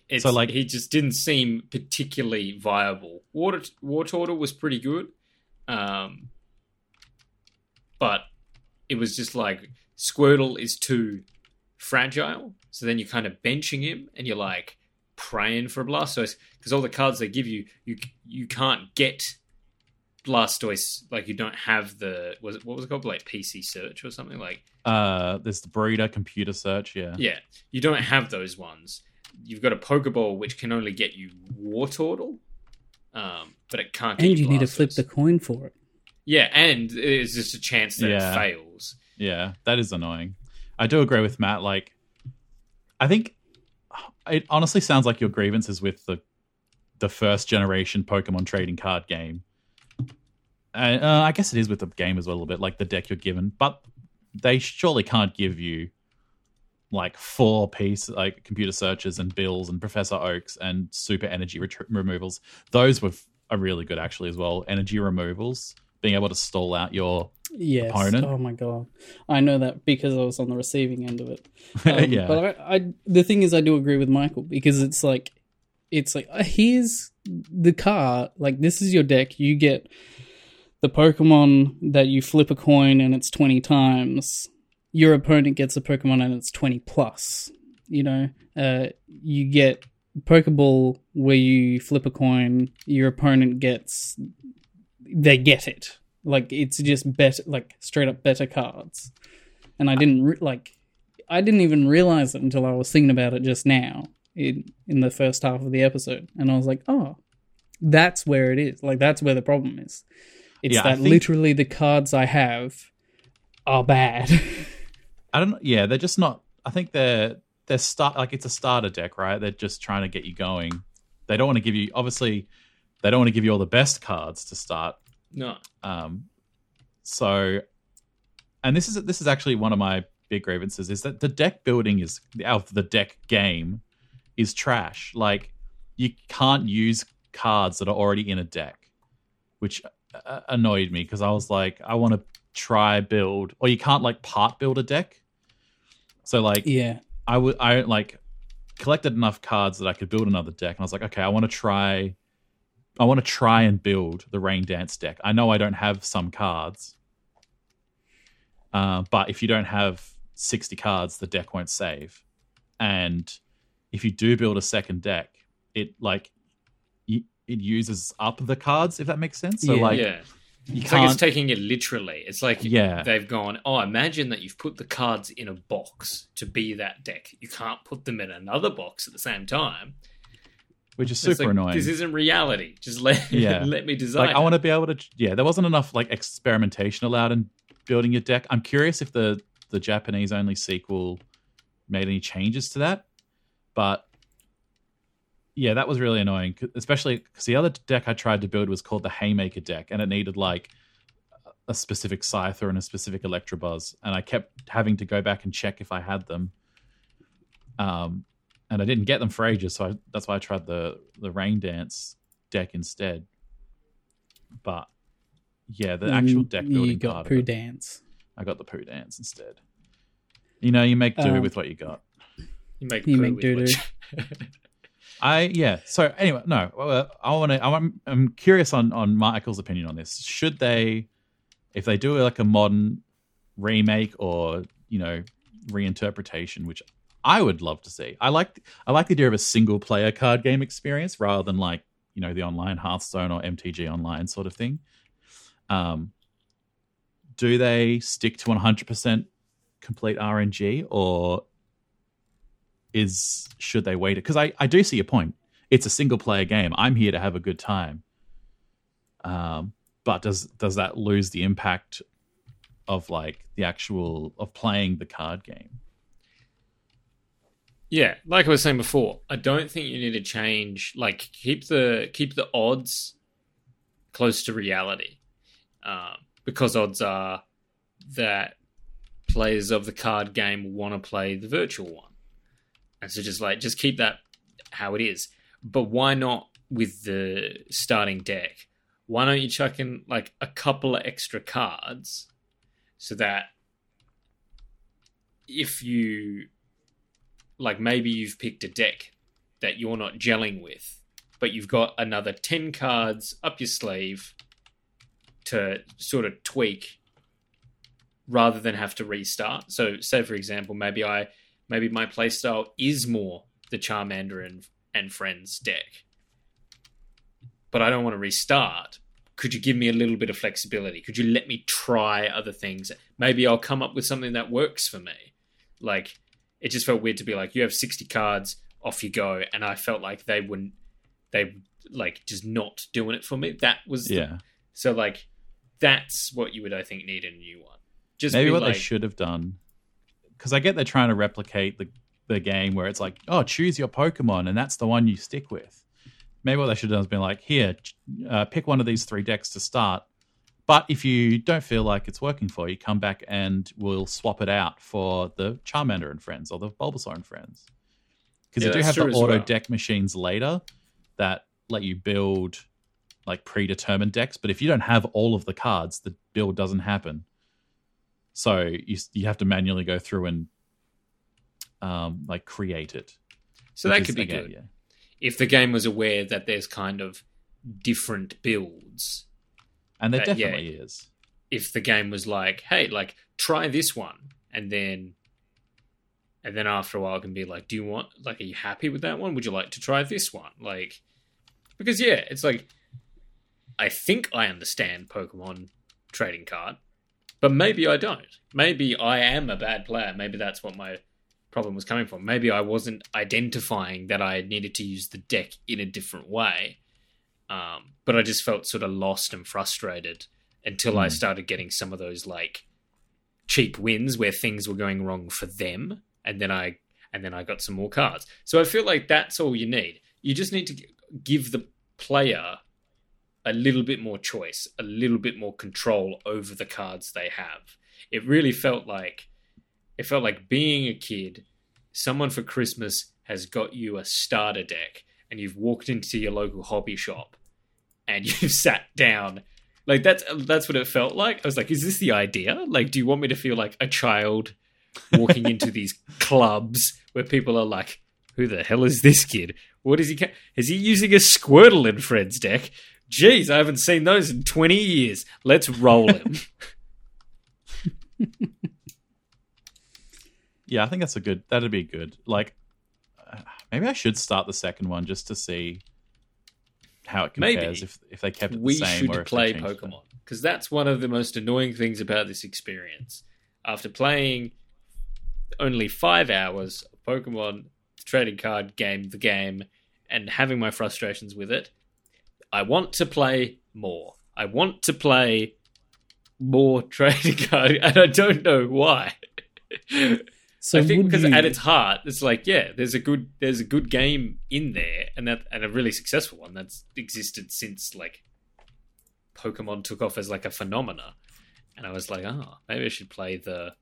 A: it's
B: So, like-
A: he just didn't seem particularly viable. Water Wartortle was pretty good, um, but it was just like Squirtle is too fragile. So then you're kind of benching him, and you're like praying for a Blastoise because all the cards they give you, you you can't get Blastoise. Like you don't have the was it, what was it called like PC search or something like
B: Uh, there's the breeder, computer search. Yeah.
A: yeah, you don't have those ones. You've got a Pokeball which can only get you Wartortle, um, but it can't. Get
C: And you need to flip the coin for it.
A: Yeah, and there's just a chance that
B: Yeah.
A: it fails.
B: Yeah, that is annoying. I do agree with Matt. Like, I think it honestly sounds like your grievance is with the the first generation Pokemon trading card game. Uh, uh, I guess it is with the game as well a little bit, like the deck you're given, but they surely can't give you like four piece like computer searches and bills and Professor Oaks and super energy ret- removals. Those were f- are really good actually as well. Energy removals, being able to stall out your
C: Yes.
B: Opponent?
C: Oh my god, I know that because I was on the receiving end of it. *laughs* Um,
B: yeah.
C: But I, I, the thing is, I do agree with Michael because it's like, it's like uh, here's the card. Like this is your deck. You get the Pokemon that you flip a coin and it's twenty times. Your opponent gets a Pokemon and it's twenty plus. You know, uh, you get Pokeball where you flip a coin. Your opponent gets, they get it. Like it's just better, like straight up better cards. And I didn't re- like, I didn't even realize it until I was thinking about it just now in in the first half of the episode, and I was like, oh, that's where it is. Like that's where the problem is. It's
B: Yeah,
C: that
B: think-
C: literally the cards I have are bad. *laughs*
B: I don't. Yeah, they're just not. I think they're they're start like it's a starter deck, right? They're just trying to get you going. They don't want to give you obviously. They don't want to give you all the best cards to start.
A: No.
B: Um, so, and this is this is actually one of my big grievances is that the deck building is of the deck game is trash. Like you can't use cards that are already in a deck, which uh, annoyed me because I was like, I want to try build, or you can't like part build a deck. So like
C: yeah,
B: I would I like collected enough cards that I could build another deck, and I was like, okay, I want to try. I want to try and build the Rain Dance deck. I know I don't have some cards, uh, but if you don't have sixty cards, the deck won't save. And if you do build a second deck, it like it uses up the cards. If that makes sense. So
C: Yeah.
B: like
A: yeah.
B: you
A: It's like
B: can't.
A: it's taking it literally. It's like
B: Yeah.
A: they've gone, oh, imagine that you've put the cards in a box to be that deck. You can't put them in another box at the same time.
B: Which is super
A: like,
B: annoying.
A: This isn't reality. Just let *laughs*
B: Yeah.
A: let me design.
B: like I want to be able to yeah there wasn't enough like experimentation allowed in building your deck i'm curious if the the japanese only sequel made any changes to that but yeah that was really annoying. especially because the other deck i tried to build was called the haymaker deck and it needed like a specific scyther and a specific electabuzz and i kept having to go back and check if i had them um and i didn't get them for ages so I, that's why i tried the the rain dance deck instead but yeah the actual deck
C: you got
B: part
C: poo dance.
B: i got the poo dance instead you know you make do
C: Um,
B: with what you got
A: You make,
C: You
A: poo
C: make
A: with
C: doo-doo.
A: what you- *laughs*
B: I yeah. So anyway, no. uh, I want to. I'm I'm curious on on Michael's opinion on this. Should they, if they do like a modern remake or you know reinterpretation, which I would love to see. I like I like the idea of a single player card game experience rather than like you know the online Hearthstone or MTG Online sort of thing. Um, do they stick to 100 percent complete RNG or is should they wait it? Because I, I do see your point. It's a single player game. I'm here to have a good time. Um, but does does that lose the impact of like the actual of playing the card game?
A: Yeah, like I was saying before, I don't think you need to change. Like keep the keep the odds close to reality, um, because odds are that players of the card game want to play the virtual one, and so just like just keep that how it is. But why not with the starting deck? Why don't you chuck in like a couple of extra cards so that if you like maybe you've picked a deck that you're not gelling with, but you've got another 10 cards up your sleeve to sort of tweak rather than have to restart. So say for example, maybe I maybe my playstyle is more the Charmander and and Friends deck. But I don't want to restart. Could you give me a little bit of flexibility? Could you let me try other things? Maybe I'll come up with something that works for me. Like it just felt weird to be like, you have 60 cards, off you go. And I felt like they wouldn't, they like just not doing it for me. That was, the-
B: Yeah,
A: so like, that's what you would, I think, need in a new one. Just
B: maybe what
A: like,
B: they should have done, because I get they're trying to replicate the the game where it's like, oh, choose your Pokemon, and that's the one you stick with. Maybe what they should have done is been like, here, uh, pick one of these three decks to start. But if you don't feel like it's working for you, come back and we'll swap it out for the Charmander and Friends or the Bulbasaur and Friends. Because
A: Yeah,
B: you do have the auto
A: well.
B: deck machines later that let you build like predetermined decks. But if you don't have all of the cards, the build doesn't happen. So you you have to manually go through and um, like create it.
A: so that could be
B: again,
A: good.
B: Yeah.
A: If the game was aware that there's kind of different builds,
B: And there
A: Uh, yeah.
B: definitely is.
A: if the game was like, hey, like try this one, and then and then after a while it can be like, do you want like are you happy with that one? Would you like to try this one? Like because yeah, it's like I think I understand Pokemon trading card, but maybe I don't. Maybe I am a bad player. Maybe that's what my problem was coming from. Maybe I wasn't identifying that I needed to use the deck in a different way. Um, but I just felt sort of lost and frustrated until I
B: Hmm.
A: started getting some of those like cheap wins where things were going wrong for them, and then I and then I got some more cards. So I feel like that's all you need. You just need to give the player a little bit more choice, a little bit more control over the cards they have. It really felt like it felt like being a kid, someone for Christmas has got you a starter deck and you've walked into your local hobby shop and *laughs* you've sat down like that's that's what it felt like. I was like, is this the idea? Like do you want me to feel like a child walking into *laughs* these clubs where people are like, who the hell is this kid? What is he? Ca- is he using a Squirtle in Fred's deck? Jeez, I haven't seen those in twenty years. Let's roll him. *laughs*
B: Yeah, I think that's a good. That'd be good. Like, uh, maybe I should start the second one just to see how it
A: Maybe.
B: compares. If if they kept it the
A: we
B: same, or
A: should play. Pokemon because that's one of the most annoying things about this experience. After playing only five hours of Pokemon trading card game, the game, and having my frustrations with it, I want to play more. I want to play more *laughs* trading card, and I don't know why. *laughs*
C: So
A: I think because
C: you,
A: at its heart, it's like yeah, there's a good there's a good game in there, and that and a really successful one that's existed since like Pokemon took off as like a phenomena, and I was like, oh, maybe I should play the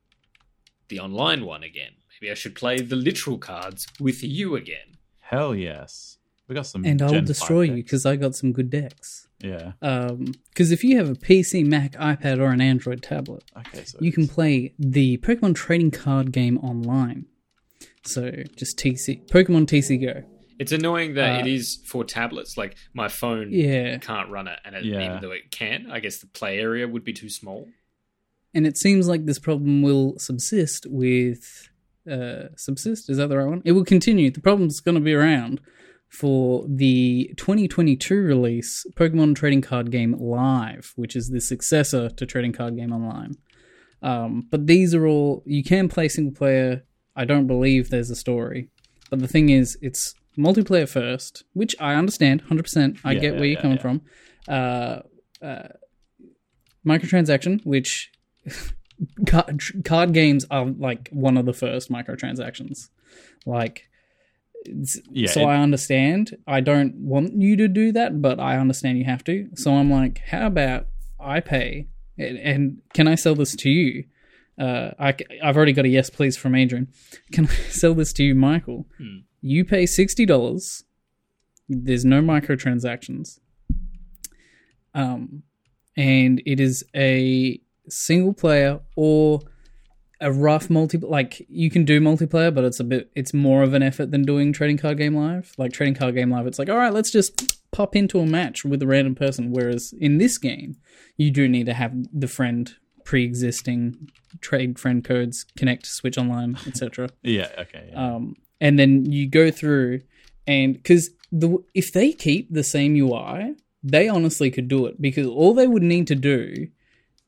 A: the online one again. Maybe I should play the literal cards with you again.
B: Hell yes, we got some.
C: and I will destroy you because I got some good decks.
B: Yeah.
C: Because if you have a PC, Mac, iPad, or an Android tablet,
B: Okay. So
C: you can play the Pokemon trading card game online. So just TC Pokemon TC Go.
A: It's annoying that
C: Uh,
A: it is for tablets. Like my phone
C: Yeah,
A: can't run it, and it,
B: Yeah.
A: even though it can, I guess the play area would be too small.
C: and it seems like this problem will subsist with uh, subsist. Is that the right one? It will continue. The problem's going to be around for the 2022 release Pokemon Trading Card Game Live, which is the successor to Trading Card Game Online. Um, but these are all you can play single player. I don't believe there's a story, but the thing is, it's multiplayer first, which I understand 100%. I
B: Yeah,
C: get
B: yeah,
C: where you're
B: yeah,
C: coming from. Uh, uh, microtransaction, which *laughs* card, card games are like one of the first microtransactions. Like,
B: Yeah,
C: so
B: it-
C: I understand. I don't want you to do that, but I understand you have to. So I'm like, how about I pay and, and can I sell this to you? Uh, I, have already got a yes, please from Adrian. *laughs* Can I sell this to you, Michael?
A: Hmm.
C: You pay sixty dollars. There's no microtransactions. Um, and it is a single player or a rough multi like you can do multiplayer but it's a bit it's more of an effort than doing trading card game live like trading card game live it's like all right let's just pop into a match with a random person whereas in this game you do need to have the friend pre-existing trade friend codes connect switch online etc *laughs*
B: Yeah. Okay. Yeah.
C: um, and then you go through and because the if they keep the same UI, they honestly could do it because all they would need to do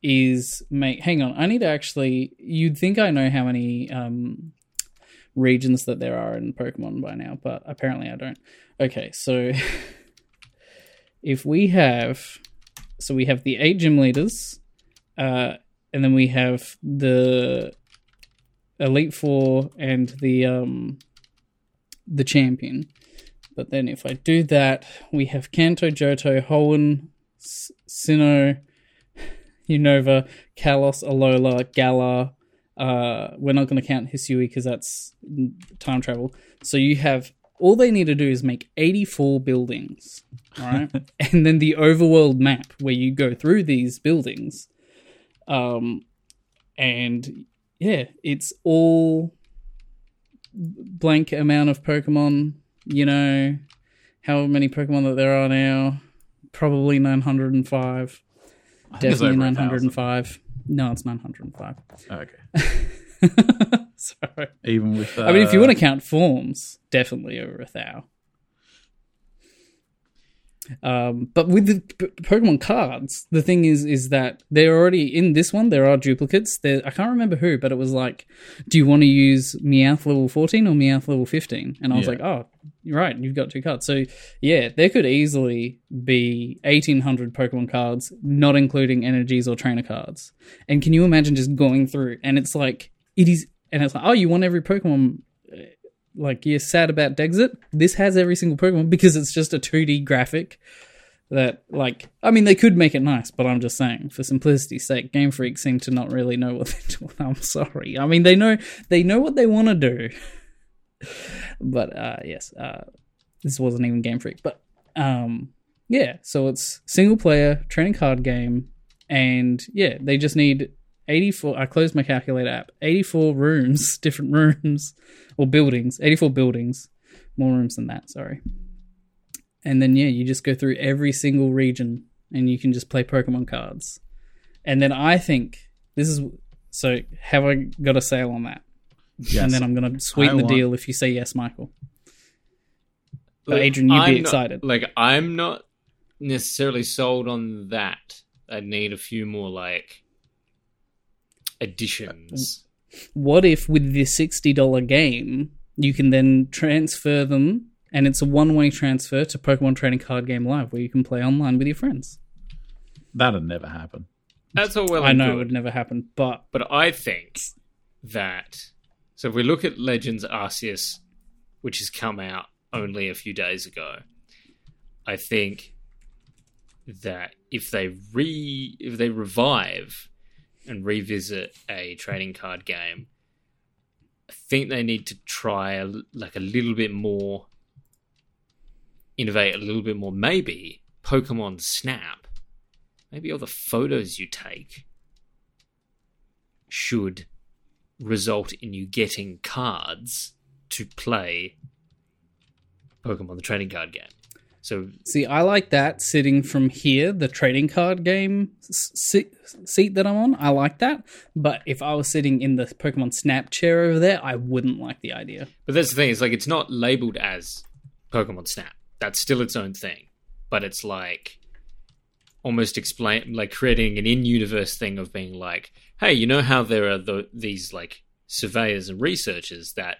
C: is make. Hang on, I need to actually. You'd think I know how many um, regions that there are in Pokemon by now, but apparently I don't. Okay, so *laughs* if we have, so we have the eight gym leaders, uh, and then we have the Elite Four and the um the champion. But then if I do that, we have Kanto, Johto, Hoenn, Sinnoh, Unova, Kalos, Alola, Galar. Uh, we're not going to count Hisui because that's time travel. So you have all they need to do is make 84 buildings, all right? *laughs* and then the overworld map where you go through these buildings. Um, and yeah, it's all blank amount of Pokemon. You know, how many Pokemon that there are now? Probably 905.
B: I think it's
C: Definitely
B: over a
C: 905. No, it's 905.
B: Okay. *laughs*
C: Sorry.
B: Even with. Uh,
C: I mean, if you want to count forms, definitely over a thou. Um, but with the P- Pokemon cards, the thing is, is that they're already in this one. There are duplicates. There, I can't remember who, but it was like, do you want to use Meowth level fourteen or Meowth level fifteen? And I was
B: Yeah.
C: like, oh, you're right. You've got two cards. So yeah, there could easily be eighteen hundred Pokemon cards, not including energies or trainer cards. And can you imagine just going through and it's like it is, and it's like, oh, you want every Pokemon like you're sad about Dexit, this has every single Pokemon because it's just a 2D graphic that like I mean they could make it nice, but I'm just saying for simplicity's sake, Game Freak seem to not really know what *laughs* they're doing. I'm sorry. I mean they know they know what they want to do. *laughs* but uh yes, uh this wasn't even Game Freak, but um yeah, so it's single player training card game and yeah, they just need 84 I closed my calculator app. 84 rooms, *laughs* different rooms or buildings, 84 buildings, more rooms than that, sorry. And then yeah, you just go through every single region and you can just play Pokemon cards. And then I think this is so have I got a sale on that?
B: Yes.
C: And then I'm going to sweeten
B: I
C: the
B: want-
C: deal if you say yes, Michael. But
A: Like,
C: Adrian, you'd
A: I'm
C: be
A: not-
C: excited.
A: like I'm not necessarily sold on that. I'd need a few more like additions.
C: What if with this $60 game, you can then transfer them and it's a one-way transfer to Pokemon Trading Card Game Live where you can play online with your friends?
B: That'd never happen.
A: That's all well
C: I know
A: good.
C: it would never happen, but
A: But I think that so if we look at Legends Arceus, which has come out only a few days ago, I think that if they re if they revive and revisit a trading card game, I think they need to try a, like a little bit more, innovate a little bit more. Maybe Pokemon Snap, maybe all the photos you take should result in you getting cards to play Pokemon the trading card game. So
C: See, I like that sitting from here, the trading card game s- seat that I'm on. I like that. But if I was sitting in the Pokemon Snap chair over there, I wouldn't like the idea.
A: But that's the thing, it's like it's not labeled as Pokemon Snap. That's still its own thing. But it's like almost explain like creating an in-universe thing of being like, hey, you know how there are the, these like surveyors and researchers that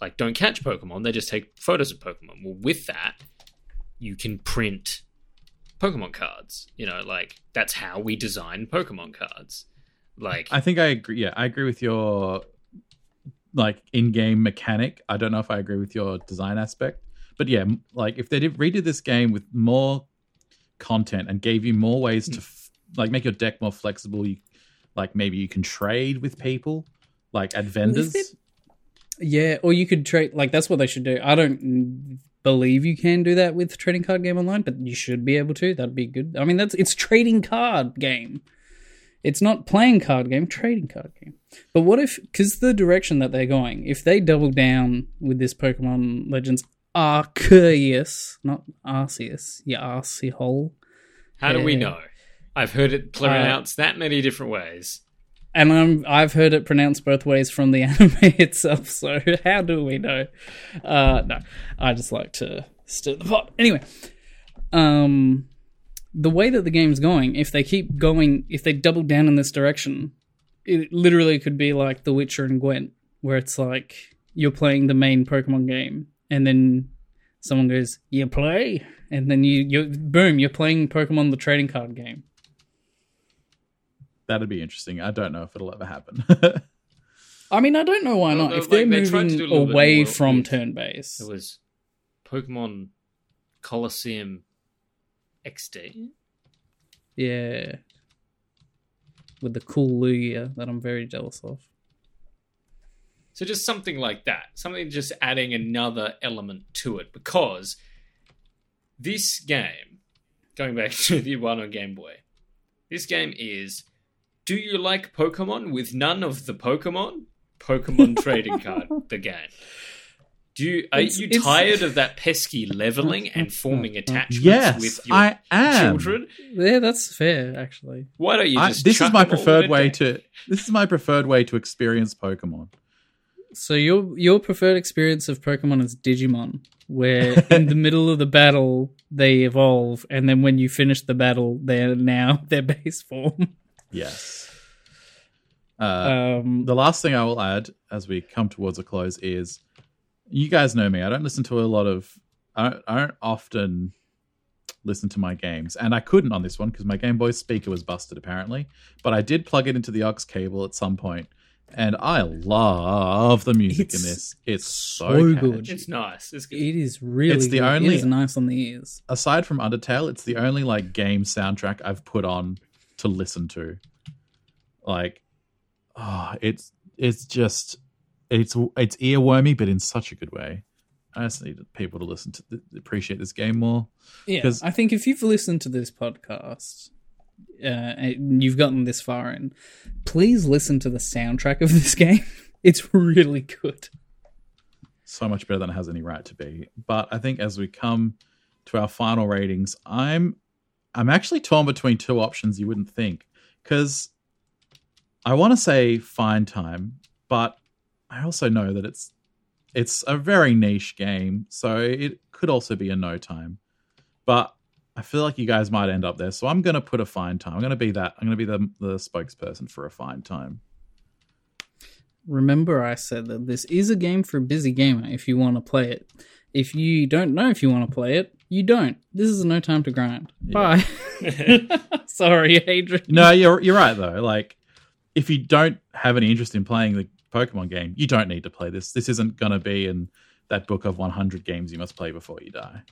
A: like don't catch Pokemon, they just take photos of Pokemon. Well, with that, you can print Pokemon cards. You know, like that's how we design Pokemon cards. Like
B: I think I agree. Yeah, I agree with your like in-game mechanic. I don't know if I agree with your design aspect, but yeah, like if they did redid this game with more content and gave you more ways to f- like make your deck more flexible, you like maybe you can trade with people like at vendors.
C: it- Yeah, or you could trade. Like that's what they should do. I don't believe you can do that with trading card game online, but you should be able to. That'd be good. I mean, that's it's trading card game. It's not playing card game, trading card game. But what if, because the direction that they're going, if they double down with this Pokemon Legends Arceus, not Arceus, yeah, Arceus,
A: how do we know? I've heard it pronounced uh, that many different ways.
C: And I'm I've heard it pronounced both ways from the *laughs* anime itself. So how do we know? Uh, no, I just like to stir the pot. Anyway, um, the way that the game's going, if they keep going, if they double down in this direction, it literally could be like The Witcher and Gwent, where it's like you're playing the main Pokemon game, and then someone goes, "You play," and then you you boom, you're playing Pokemon the trading card game.
B: That'd be interesting. I don't know if it'll ever happen. *laughs*
C: I mean, I don't know why
A: Well,
C: not.
A: no,
C: If they're
A: like, they tried to
C: moving
A: do a little bit
C: away from
A: with-
C: turn based,
A: It was Pokemon Colosseum XD.
C: yeah, with the cool Lugia that I'm very jealous of.
A: So just something like that. Something just adding another element to it. Because this game, going back *laughs* to the one on Game Boy, this game is Do you like Pokemon with none of the Pokemon? Pokemon trading card, *laughs* the game. Do you are
C: It's-
A: you
C: it's-
A: tired of that pesky leveling and forming attachments
B: yes,
A: with your
B: I am.
A: children?
C: Yeah, that's fair, actually.
A: Why don't you
B: I-
A: just
B: this is my
A: them all in
B: preferred way to. This is my preferred way to experience Pokemon.
C: So your your preferred experience of Pokemon is Digimon, where in the *laughs* middle of the battle they evolve, and then when you finish the battle, they're now *laughs* their base form.
B: Yes. Uh,
C: Um,
B: the last thing I will add as we come towards a close is you guys know me. I don't listen to a lot of, I don't, I don't often listen to my games. And I couldn't on this one because my Game Boy speaker was busted apparently. But I did plug it into the aux cable at some point, And I love the music in this. It's so,
C: so good.
A: It's nice. It's good.
C: it is really.
B: It's the
C: good.
B: only-
C: It is nice on the ears.
B: aside from Undertale, it's the only like game soundtrack I've put on to listen to. Like, oh, it's it's just it's it's earwormy, but in such a good way. I just need people to listen to appreciate this game more.
C: Yeah, I think if you've listened to this podcast, uh, and you've gotten this far in, please listen to the soundtrack of this *laughs* game. It's really good.
B: So much better than it has any right to be. But I think as we come to our final ratings, I'm I'm actually torn between two options you wouldn't think because I want to say fine time, but I also know that it's it's a very niche game, so it could also be a no time. But I feel like you guys might end up there, so I'm going to put a fine time. I'm going to be that. I'm going to be the the spokesperson for a fine time.
C: Remember, I said that this is a game for busy gamer if you want to play it. If you don't know if you want to play it, you don't. This is no time to grind. Bye. *laughs* *laughs* Sorry, Adrian.
B: No, you're you're right though. Like, if you don't have any interest in playing the Pokemon game, you don't need to play this. This isn't going to be in that book of 100 games you must play before you die.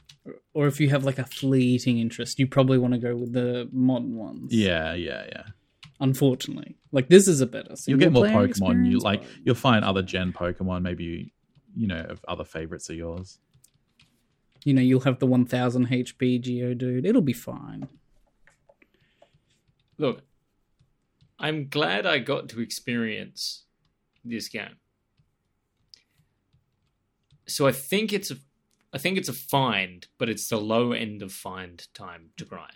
C: Or if you have like a fleeting interest, you probably want to go with the modern ones.
B: Yeah, yeah, yeah.
C: Unfortunately, like this is a better.
B: You'll get more Pokemon. You like you'll find other gen Pokemon. Maybe you, you know of other favorites of yours.
C: You know, you'll have the 1000 HP Geodude. It'll be fine.
A: Look, I'm glad I got to experience this game. So I think it's a, I think it's a find, but it's the low end of find time to grind.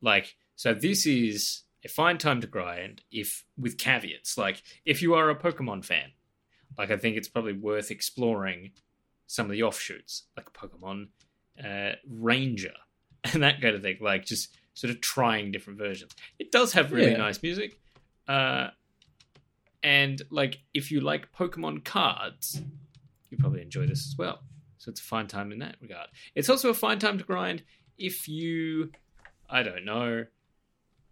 A: Like, so this is a find time to grind if with caveats. Like, if you are a Pokemon fan, like I think it's probably worth exploring some of the offshoots, like Pokemon uh, Ranger *laughs* and that kind of thing. Like, just sort of trying different versions. It does have really
C: Yeah.
A: nice music. Uh, and like if you like Pokemon cards, you probably enjoy this as well. So it's a fine time in that regard. It's also a fine time to grind if you, I don't know,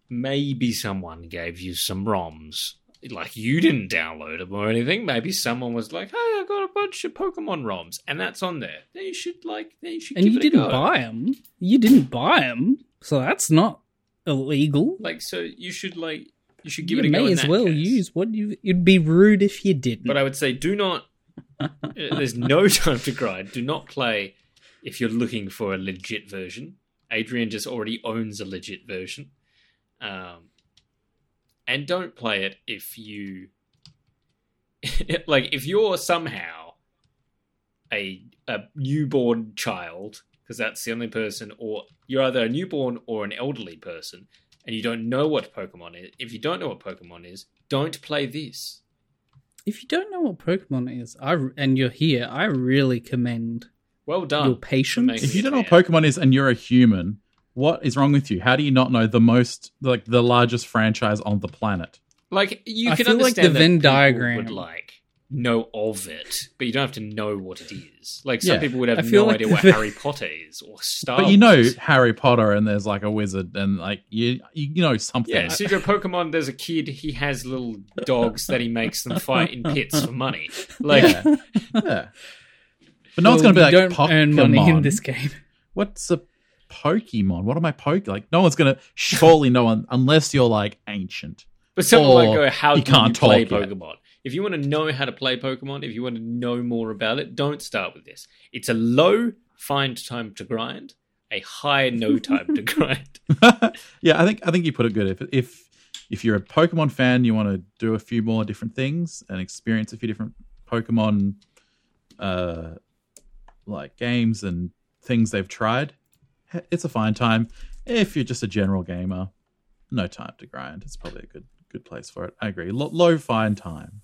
A: maybe someone gave you some ROMs. Like you didn't download them or anything. Maybe someone was like, "Hey, I got bunch of Pokemon ROMs," and that's on there. Then you should like, then you should.
C: And you didn't buy them. You didn't buy them, so that's not illegal.
A: Like, so you should like, you should give
C: you
A: it a go.
C: You
A: may
C: as well
A: case.
C: use what you. It'd be rude if you didn't.
A: But I would say do not. *laughs* uh, there's no *laughs* time to grind. Do not play if you're looking for a legit version. Adrian just already owns a legit version. Um, and don't play it if you *laughs* like if you're somehow a a newborn child because that's the only person or you're either a newborn or an elderly person and you don't know what pokemon is if you don't know what pokemon is don't play this
C: if you don't know what Pokemon is, I and you're here, I really commend
A: well done
C: your patience.
B: If you don't know what. Pokemon is and you're a human, what is wrong with you? How do you not know the most, like the largest franchise on the planet?
A: Like you
C: I
A: can
C: feel like
A: understand
C: the
A: that
C: Venn diagram-
A: would like know of it, but you don't have to know what it is. Like some
B: Yeah.
A: people would have no
C: like
A: idea *laughs* what
C: Venn-
A: Harry Potter is or Star.
B: but you know
A: Wars.
B: Harry Potter, and there's like a wizard, and like you, you know something.
A: Yeah, Sidro Pokemon. There's a kid. He has little dogs that he makes them fight in pits for money. *laughs* Like,
B: yeah. yeah. But no one's
C: Well,
B: going to be like
C: don't earn money in this game.
B: What's a Pokemon? What am I poke? Like no one's going to. Surely no one, unless you're like ancient.
A: but someone
B: Or
A: might go, "How
B: you
A: do
B: can't
A: you play
B: talk yet.
A: Pokemon?" If you want to know how to play Pokemon, if you want to know more about it, don't start with this. It's a low find time to grind, a high no time to *laughs* grind. *laughs*
B: yeah, I think I think you put it good. If if if you're a Pokemon fan, you want to do a few more different things and experience a few different Pokemon, uh, like games and things they've tried. It's a fine time. If you're just a general gamer, no time to grind. It's probably a good good place for it. I agree. Lo- low fine time.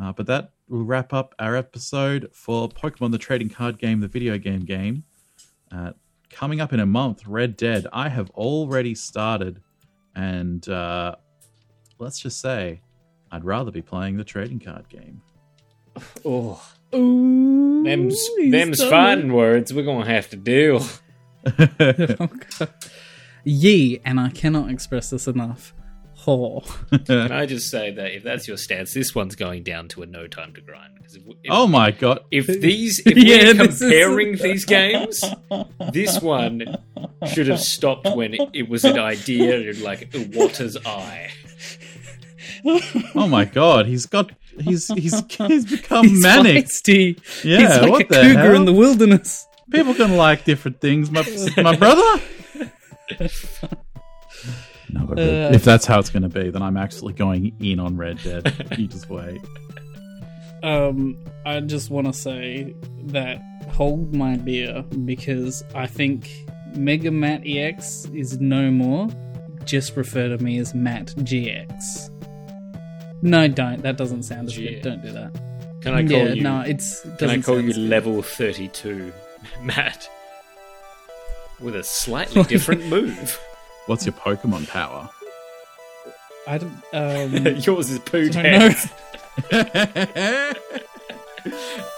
B: Uh, but that will wrap up our episode for Pokemon the Trading Card Game, the video game game. Uh, coming up in a month, Red Dead. I have already started, and uh, let's just say, I'd rather be playing the trading card game.
A: Oh,
C: Ooh,
A: them's
C: he's
A: them's fighting words we're gonna have to
C: deal. *laughs* *laughs* Oh, Ye, and I cannot express this enough. Ho.
A: Can I just say that if that's your stance, this one's going down to a no time to grind. Because if, if,
B: oh my god!
A: if these, if *laughs*
C: Yeah,
A: we're
C: this is-
A: comparing these games, this one should have stopped when it, it was an idea in like Iwata's eye.
B: Oh my god! He's got he's he's *laughs* he's become
C: He's
B: manic.
C: feisty.
B: Yeah,
C: He's like
B: what
C: a
B: the
C: cougar
B: hell?
C: in the wilderness.
B: People can like different things. My my brother. *laughs* No, but
C: Uh,
B: if that's how it's going to be, then I'm actually going in on Red Dead. you just wait.
C: Um, I just want to say that hold my beer because I think Mega Matt EX is no more. Just refer to me as Matt GX. No, don't. That doesn't sound as
A: G-
C: good. Don't do that.
A: Can I call
C: yeah,
A: you?
C: no, it's.
A: can I call you
C: good.
A: level thirty-two, *laughs* Matt? With a slightly different *laughs* move.
B: What's your Pokemon power?
C: I don't. Um, *laughs*
A: Yours is poo
C: I. *laughs* *laughs*